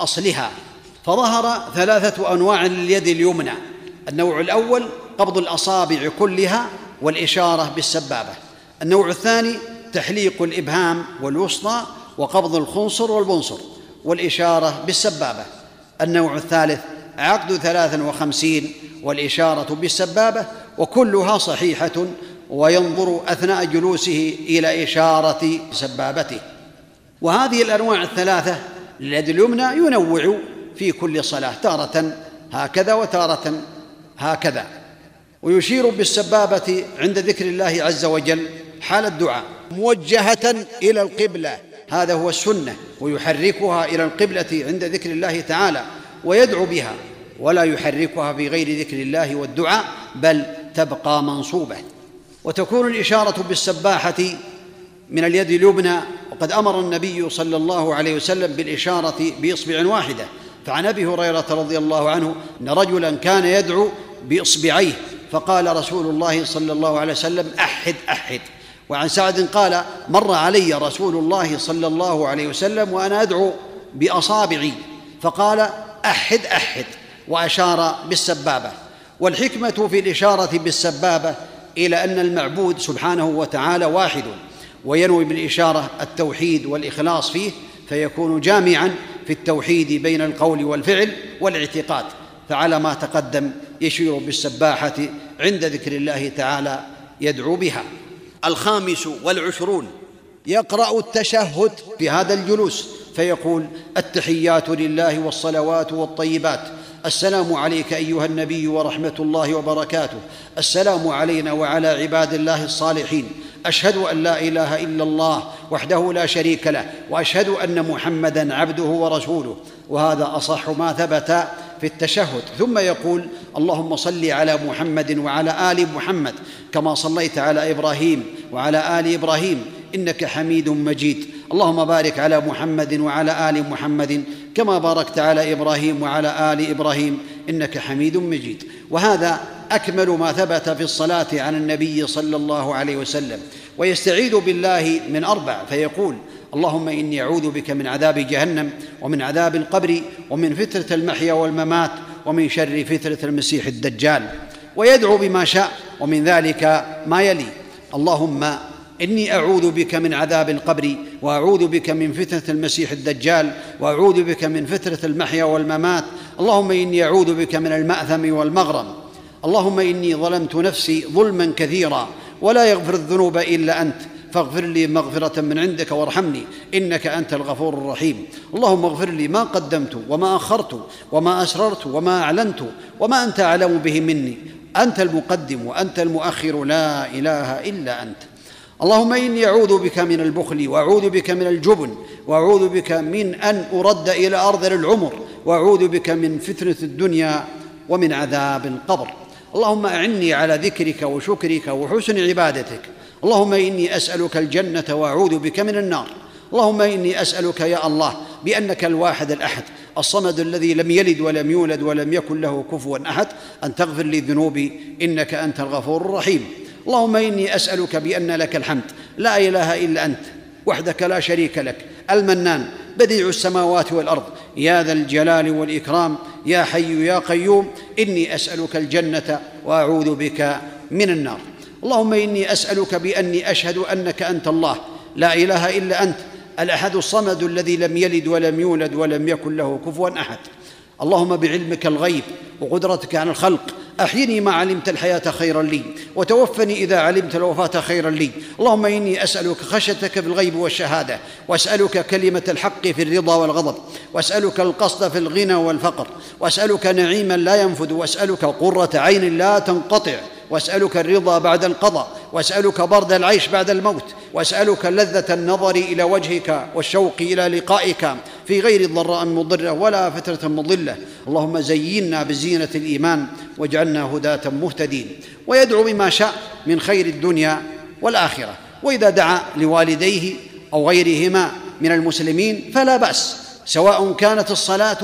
أصلها. فظهر ثلاثة أنواع لليد اليمنى. النوع الأول قبض الأصابع كلها والإشارة بالسبابة. النوع الثاني تحليق الإبهام والوسطى وقبض الخنصر والبنصر والإشارة بالسبابة. النوع الثالث عقد ثلاثا وخمسين والإشارة بالسبابة وكلها صحيحة وينظر أثناء جلوسه إلى إشارة سبابته. وهذه الأنواع الثلاثة لليد اليمنى ينوع في كل صلاة تارة هكذا وتارة هكذا. ويشير بالسبابة عند ذكر الله عز وجل حال الدعاء. موجهة إلى القبلة هذا هو السنة ويحركها إلى القبلة عند ذكر الله تعالى ويدعو بها. ولا يحركها في غير ذكر الله والدعاء بل تبقى منصوبة. وتكون الإشارة بالسباحة من اليد اليمنى وقد أمر النبي صلى الله عليه وسلم بالإشارة بإصبع واحدة. فعن أبي هريرة رضي الله عنه إن رجلا كان يدعو بإصبعيه فقال رسول الله صلى الله عليه وسلم أحد أحد. وعن سعد قال مر علي رسول الله صلى الله عليه وسلم وأنا أدعو بأصابعي. فقال أحد أحد. وأشار بالسبابة والحكمة في الإشارة بالسبابة إلى أن المعبود سبحانه وتعالى واحد وينوي بالإشارة التوحيد والإخلاص فيه فيكون جامعا في التوحيد بين القول والفعل والاعتقاد فعلى ما تقدم يشير بالسباحة عند ذكر الله تعالى يدعو بها. الخامس والعشرون. يقرأ التشهد في هذا الجلوس فيقول التحيات لله والصلوات والطيبات السلام عليك أيها النبي ورحمة الله وبركاته. السلام علينا وعلى عباد الله الصالحين. أشهد أن لا إله إلا الله وحده لا شريك له وأشهد أن محمدا عبده ورسوله. وهذا أصح ما ثبت في التشهد. ثم يقول اللهم صل على محمد وعلى آل محمد كما صليت على إبراهيم وعلى آل إبراهيم إنك حميد مجيد. اللهم بارك على محمد وعلى آل محمد كما باركت على إبراهيم وعلى آل إبراهيم إنك حميد مجيد. وهذا أكمل ما ثبت في الصلاة على النبي صلى الله عليه وسلم. ويستعيذ بالله من أربع فيقول اللهم إني أعوذ بك من عذاب جهنم ومن عذاب القبر ومن فترة المحيا والممات ومن شر فترة المسيح الدجال. ويدعو بما شاء ومن ذلك ما يلي. اللهم إني أعوذ بك من عذاب القبر وأعوذ بك من فتنة المسيح الدجال وأعوذ بك من فتنة المحيا والممات. اللهم إني أعوذ بك من المأثم والمغرم. اللهم إني ظلمت نفسي ظلما كثيرا ولا يغفر الذنوب إلا أنت. فاغفر لي مغفرة من عندك وارحمني إنك أنت الغفور الرحيم. اللهم اغفر لي ما قدمت وما أخرت وما أسررت وما أعلنت وما أنت أعلم به مني. أنت المقدم وأنت المؤخر لا إله إلا أنت. اللهم إني أعوذ بك من البخل وأعوذ بك من الجبن وأعوذ بك من أن أرد إلى أرض العمر وأعوذ بك من فتنة الدنيا ومن عذاب القبر. اللهم أعني على ذكرك وشكرك وحسن عبادتك. اللهم إني أسألك الجنة وأعوذ بك من النار. اللهم إني أسألك يا الله بأنك الواحد الأحد الصمد الذي لم يلد ولم يولد ولم يكن له كفوا أحد أن تغفر لي ذنوبي إنك أنت الغفور الرحيم. اللهم إني أسألك بأن لك الحمد. لا إله إلا أنت وحدك لا شريك لك. المنان بديع السماوات والأرض. يا ذا الجلال والإكرام يا حي يا قيوم إني أسألك الجنة وأعوذ بك من النار. اللهم إني أسألك بأني أشهد أنك أنت الله. لا إله إلا أنت الأحد الصمد الذي لم يلد ولم يولد ولم يكن له كفوا أحد. اللهم بعلمك الغيب وقدرتك على الخلق أحيني ما علمت الحياة خيرا لي وتوفني إذا علمت الوفاة خيرا لي. اللهم إني أسألك خشيتك في الغيب والشهادة وأسألك كلمة الحق في الرضا والغضب وأسألك القصد في الغنى والفقر وأسألك نعيما لا ينفد وأسألك قره عين لا تنقطع. واسألك الرضا بعد القضاء واسألك برد العيش بعد الموت واسألك لذة النظر إلى وجهك والشوق إلى لقائك في غير ضراء مضرة ولا فترة مضلة. اللهم زينا بزينة الإيمان واجعلنا هداة مهتدين. ويدعو بما شاء من خير الدنيا والآخرة. وإذا دعا لوالديه أو غيرهما من المسلمين فلا بأس سواء كانت الصلاة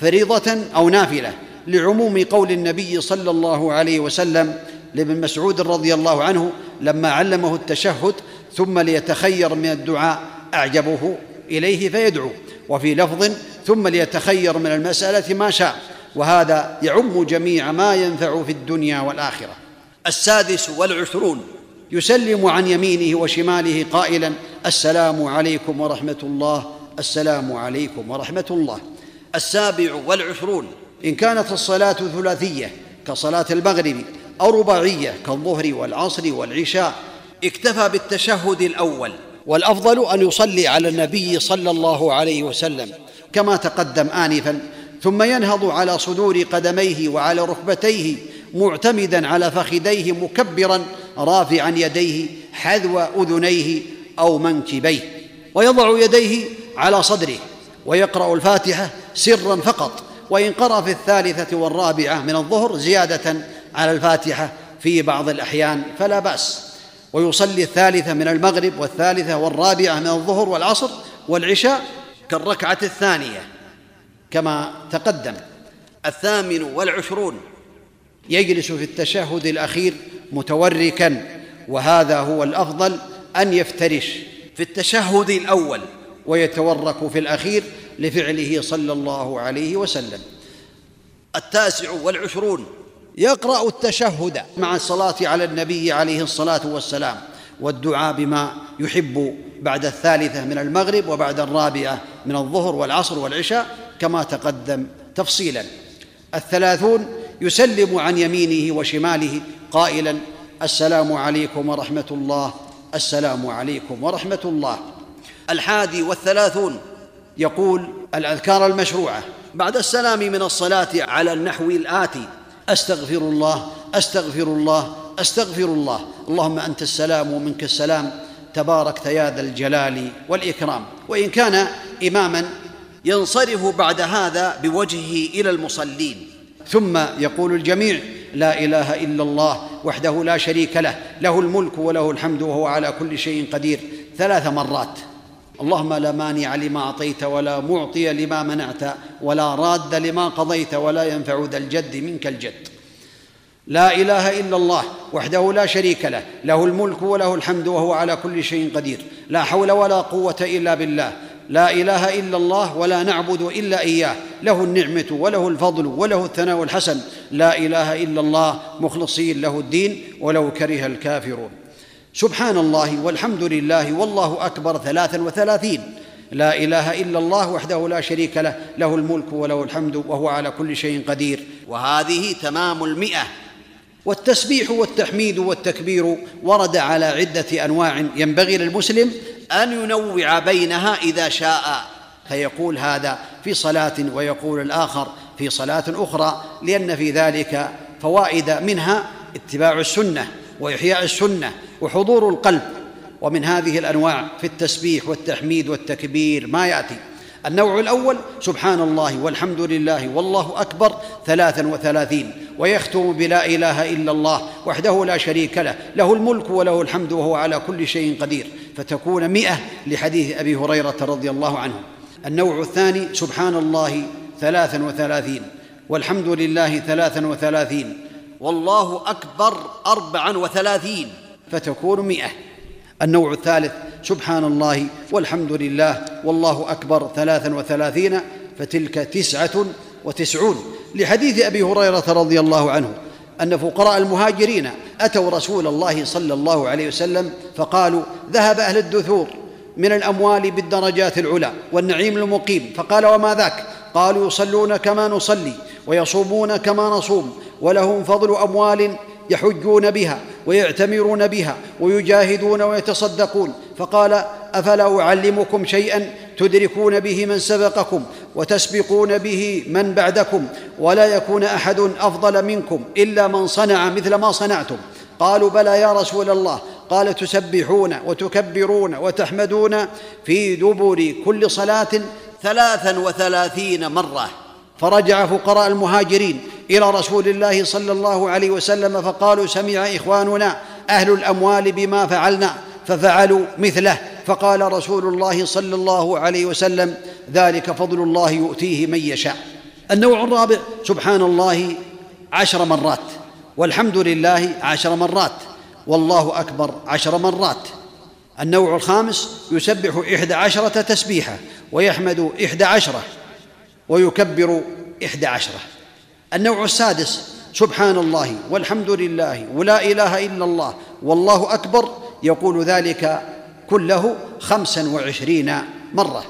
فريضة أو نافلة لعموم قول النبي صلى الله عليه وسلم لابن مسعود رضي الله عنه لما علمه التشهد ثم ليتخير من الدعاء اعجبه إليه فيدعو. وفي لفظ ثم ليتخير من المسألة ما شاء. وهذا يعم جميع ما ينفع في الدنيا والآخرة. السادس والعشرون. يسلم عن يمينه وشماله قائلا السلام عليكم ورحمة الله السلام عليكم ورحمة الله. السابع والعشرون. إن كانت الصلاة ثلاثية كصلاة المغرب أو رباعيه كالظهر والعصر والعشاء. اكتفى بالتشهد الأول. والأفضل أن يصلي على النبي صلى الله عليه وسلم كما تقدم انفا ثم ينهض على صدور قدميه وعلى ركبتيه معتمدا على فخذيه مكبرا رافعا يديه حذو أذنيه أو منكبيه. ويضع يديه على صدره ويقرأ الفاتحة سرا فقط. وإن قرأ في الثالثة والرابعة من الظهر زيادة على الفاتحة في بعض الأحيان فلا بأس. ويصلي الثالثه من المغرب والثالثة والرابعة من الظهر والعصر والعشاء كالركعة الثانية كما تقدم. الثامن والعشرون. يجلس في التشهد الأخير متوركا وهذا هو الأفضل أن يفترش في التشهد الأول ويتورك في الأخير لفعله صلى الله عليه وسلم. التاسع والعشرون. يقرأ التشهد مع الصلاة على النبي عليه الصلاة والسلام والدعاء بما يحب بعد الثالثة من المغرب وبعد الرابعة من الظهر والعصر والعشاء كما تقدم تفصيلا. الثلاثون يسلم عن يمينه وشماله قائلا السلام عليكم ورحمة الله السلام عليكم ورحمة الله. الحادي والثلاثون يقول الأذكار المشروعة بعد السلام من الصلاة على النحو الآتي أستغفر الله أستغفر الله أستغفر الله. اللهم أنت السلام ومنك السلام. تباركت يا ذا الجلال والإكرام. وإن كان إماما ينصرف بعد هذا بوجهه إلى المصلين. ثم يقول الجميع لا إله إلا الله وحده لا شريك له له الملك وله الحمد وهو على كل شيء قدير. ثلاث مرات. اللهم لا مانع لما أعطيت ولا معطي لما منعت ولا راد لما قضيت ولا ينفع ذا الجد منك الجد. لا إله إلا الله وحده لا شريك له له الملك وله الحمد وهو على كل شيء قدير. لا حول ولا قوة إلا بالله. لا إله إلا الله ولا نعبد إلا إياه. له النعمة وله الفضل وله الثناء الحسن. لا إله إلا الله مخلصين له الدين ولو كره الكافرون. سبحان الله والحمد لله والله أكبر ثلاثا وثلاثين. لا إله إلا الله وحده لا شريك له له الملك وله الحمد وهو على كل شيء قدير. وهذه تمام المئة. والتسبيح والتحميد والتكبير ورد على عدة أنواع ينبغي للمسلم أن ينوع بينها إذا شاء. فيقول هذا في صلاة ويقول الآخر في صلاة أخرى لأن في ذلك فوائد منها اتباع السنة. وإحياء السنة وحضور القلب. ومن هذه الأنواع في التسبيح والتحميد والتكبير ما يأتي. النوع الأول سبحان الله والحمد لله والله أكبر ثلاثا وثلاثين. ويختم بلا إله إلا الله وحده لا شريك له. له الملك وله الحمد وهو على كل شيء قدير. فتكون مئة لحديث أبي هريرة رضي الله عنه. النوع الثاني سبحان الله ثلاثا وثلاثين. والحمد لله ثلاثا وثلاثين. والله أكبر اربعا وثلاثين. فتكون مئة. النوع الثالث سبحان الله والحمد لله والله أكبر ثلاثا وثلاثين فتلك تسعة وتسعون. لحديث أبي هريرة رضي الله عنه أن فقراء المهاجرين أتوا رسول الله صلى الله عليه وسلم فقالوا ذهب أهل الدثور من الأموال بالدرجات العلى والنعيم المقيم. فقال وما ذاك؟ قالوا يصلون كما نصلي ويصومون كما نصوم ولهم فضل أموال يحجون بها ويعتمرون بها ويجاهدون ويتصدقون فقال أفلا أعلمكم شيئا تدركون به من سبقكم وتسبقون به من بعدكم ولا يكون أحد أفضل منكم إلا من صنع مثل ما صنعتم قالوا بلى يا رسول الله قال تسبحون وتكبرون وتحمدون في دبر كل صلاة ثلاثا وثلاثين مرة. فرجع فقراء المهاجرين إلى رسول الله صلى الله عليه وسلم فقالوا سمع إخواننا أهل الأموال بما فعلنا. ففعلوا مثله. فقال رسول الله صلى الله عليه وسلم ذلك فضل الله يؤتيه من يشاء. النوع الرابع سبحان الله عشر مرات والحمد لله عشر مرات. والله أكبر عشر مرات. النوع الخامس يسبح إحدى عشرة تسبيحة ويحمد إحدى عشرة ويكبر إحدى عشرة. النوع السادس سبحان الله والحمد لله ولا إله إلا الله والله أكبر يقول ذلك كله خمسا وعشرين مرة.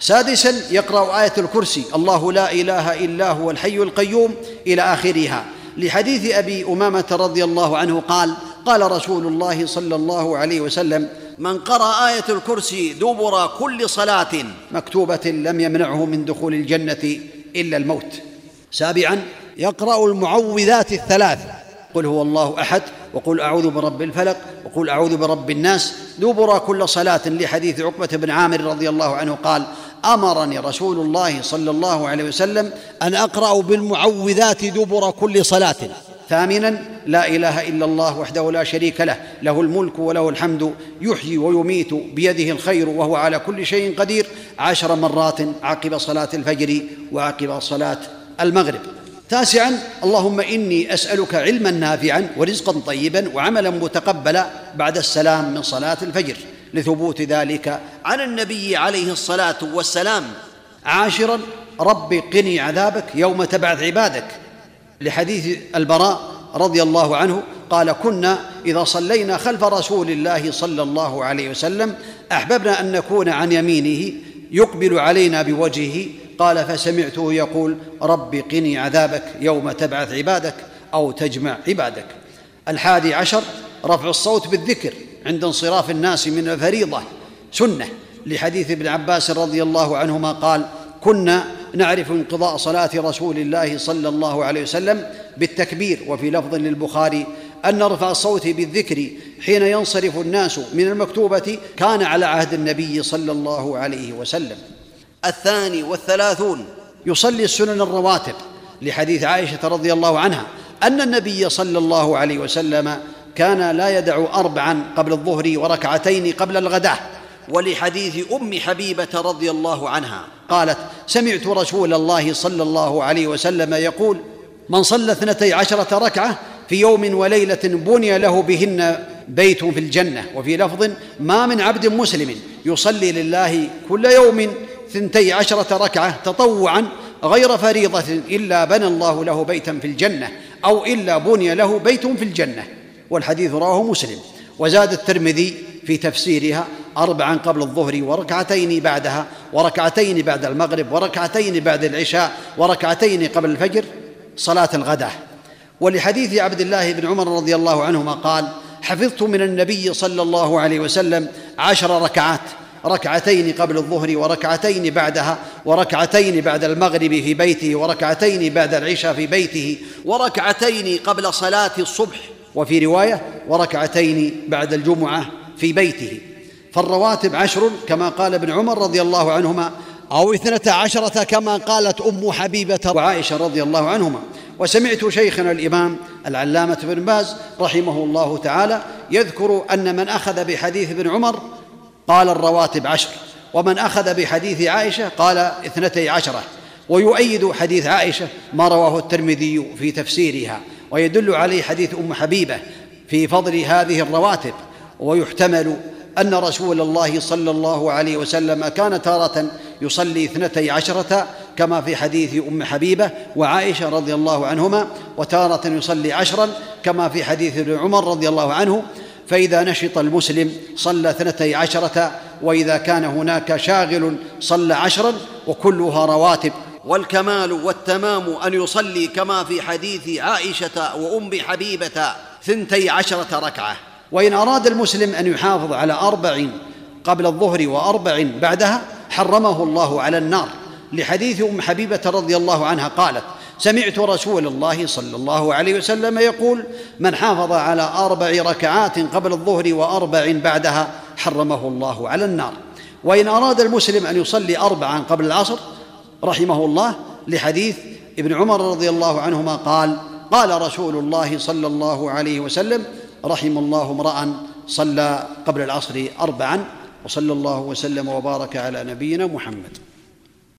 سادسا يقرأ آية الكرسي الله لا إله إلا هو الحي القيوم إلى آخرها. لحديث أبي أمامة رضي الله عنه قال قال رسول الله صلى الله عليه وسلم من قرأ آية الكرسي دبر كل صلاة. مكتوبة لم يمنعه من دخول الجنة إلا الموت. سابعا يقرأ المعوذات الثلاث. قل هو الله أحد وقل أعوذ برب الفلق وقل أعوذ برب الناس. دبر كل صلاة لحديث عقبة بن عامر رضي الله عنه قال أمرني رسول الله صلى الله عليه وسلم أن أقرأ بالمعوذات دبر كل صلاة. ثامنا لا إله إلا الله وحده لا شريك له له الملك وله الحمد يحيي ويميت بيده الخير وهو على كل شيء قدير عشر مرات عقب صلاة الفجر وعقب صلاة المغرب. تاسعا اللهم إني أسألك علما نافعا ورزقا طيبا وعملا متقبلا بعد السلام من صلاة الفجر لثبوت ذلك عن النبي عليه الصلاة والسلام. عاشرا رب قني عذابك يوم تبعث عبادك. لحديث البراء رضي الله عنه قال كنا إذا صلينا خلف رسول الله صلى الله عليه وسلم أحببنا أن نكون عن يمينه يقبل علينا بوجهه. قال فسمعته يقول رب قني عذابك يوم تبعث عبادك أو تجمع عبادك. الحادي عشر رفع الصوت بالذكر عند انصراف الناس من الفريضة. سنة لحديث ابن عباس رضي الله عنهما قال كنا نعرف انقضاء صلاة رسول الله صلى الله عليه وسلم بالتكبير وفي لفظ للبخاري أن رفع الصوت بالذكر حين ينصرف الناس من المكتوبة كان على عهد النبي صلى الله عليه وسلم. الثاني والثلاثون. يصلي السنن الرواتب لحديث عائشة رضي الله عنها أن النبي صلى الله عليه وسلم كان لا يدع اربعا قبل الظهر وركعتين قبل الغداة. ولحديث أم حبيبة رضي الله عنها قالت سمعت رسول الله صلى الله عليه وسلم يقول من صلى اثنتي عشرة ركعة في يوم وليلة بني له بهن بيت في الجنة وفي لفظ ما من عبد مسلم يصلي لله كل يوم ثنتي عشرة ركعة تطوعا غير فريضة إلا بنى الله له بيتا في الجنة أو إلا بني له بيت في الجنة. والحديث رواه مسلم. وزاد الترمذي في تفسيرها أربعا قبل الظهر وركعتين بعدها وركعتين بعد المغرب وركعتين بعد العشاء وركعتين قبل الفجر صلاة الغداة. ولحديث عبد الله بن عمر رضي الله عنهما قال حفظت من النبي صلى الله عليه وسلم عشر ركعات ركعتين قبل الظهر وركعتين بعدها وركعتين بعد المغرب في بيته وركعتين بعد العشاء في بيته وركعتين قبل صلاة الصبح وفي رواية وركعتين بعد الجمعة في بيته. فالرواتب عشر كما قال ابن عمر رضي الله عنهما أو اثنتا عشرة كما قالت أم حبيبة وعائشة رضي الله عنهما. وسمعت شيخنا الإمام العلامة بن باز رحمه الله تعالى يذكر أن من أخذ بحديث ابن عمر قال الرواتب عشر ومن أخذ بحديث عائشة قال اثنتي عشرة. ويؤيد حديث عائشة ما رواه الترمذي في تفسيرها ويدل عليه حديث أم حبيبة في فضل هذه الرواتب ويحتمل أن رسول الله صلى الله عليه وسلم كان تارة يصلي اثنتي عشرة كما في حديث أم حبيبة وعائشة رضي الله عنهما وتارة يصلي عشرا كما في حديث ابن عمر رضي الله عنه فإذا نشط المسلم صلى اثنتي عشرة وإذا كان هناك شاغل صلى عشرا وكلها رواتب. والكمال والتمام أن يصلي كما في حديث عائشة وأم حبيبة ثنتي عشرة ركعة. وإن أراد المسلم أن يحافظ على أربع قبل الظهر وأربع بعدها حرمه الله على النار. لحديث أم حبيبة رضي الله عنها قالت سمعت رسول الله صلى الله عليه وسلم يقول من حافظ على أربع ركعات قبل الظهر وأربع بعدها حرمه الله على النار. وإن أراد المسلم أن يصلي أربعا قبل العصر رحمه الله لحديث ابن عمر رضي الله عنهما قال قال رسول الله صلى الله عليه وسلم رحم الله امرأ صلى قبل العصر أربعا وصلى الله وسلم وبارك على نبينا محمد.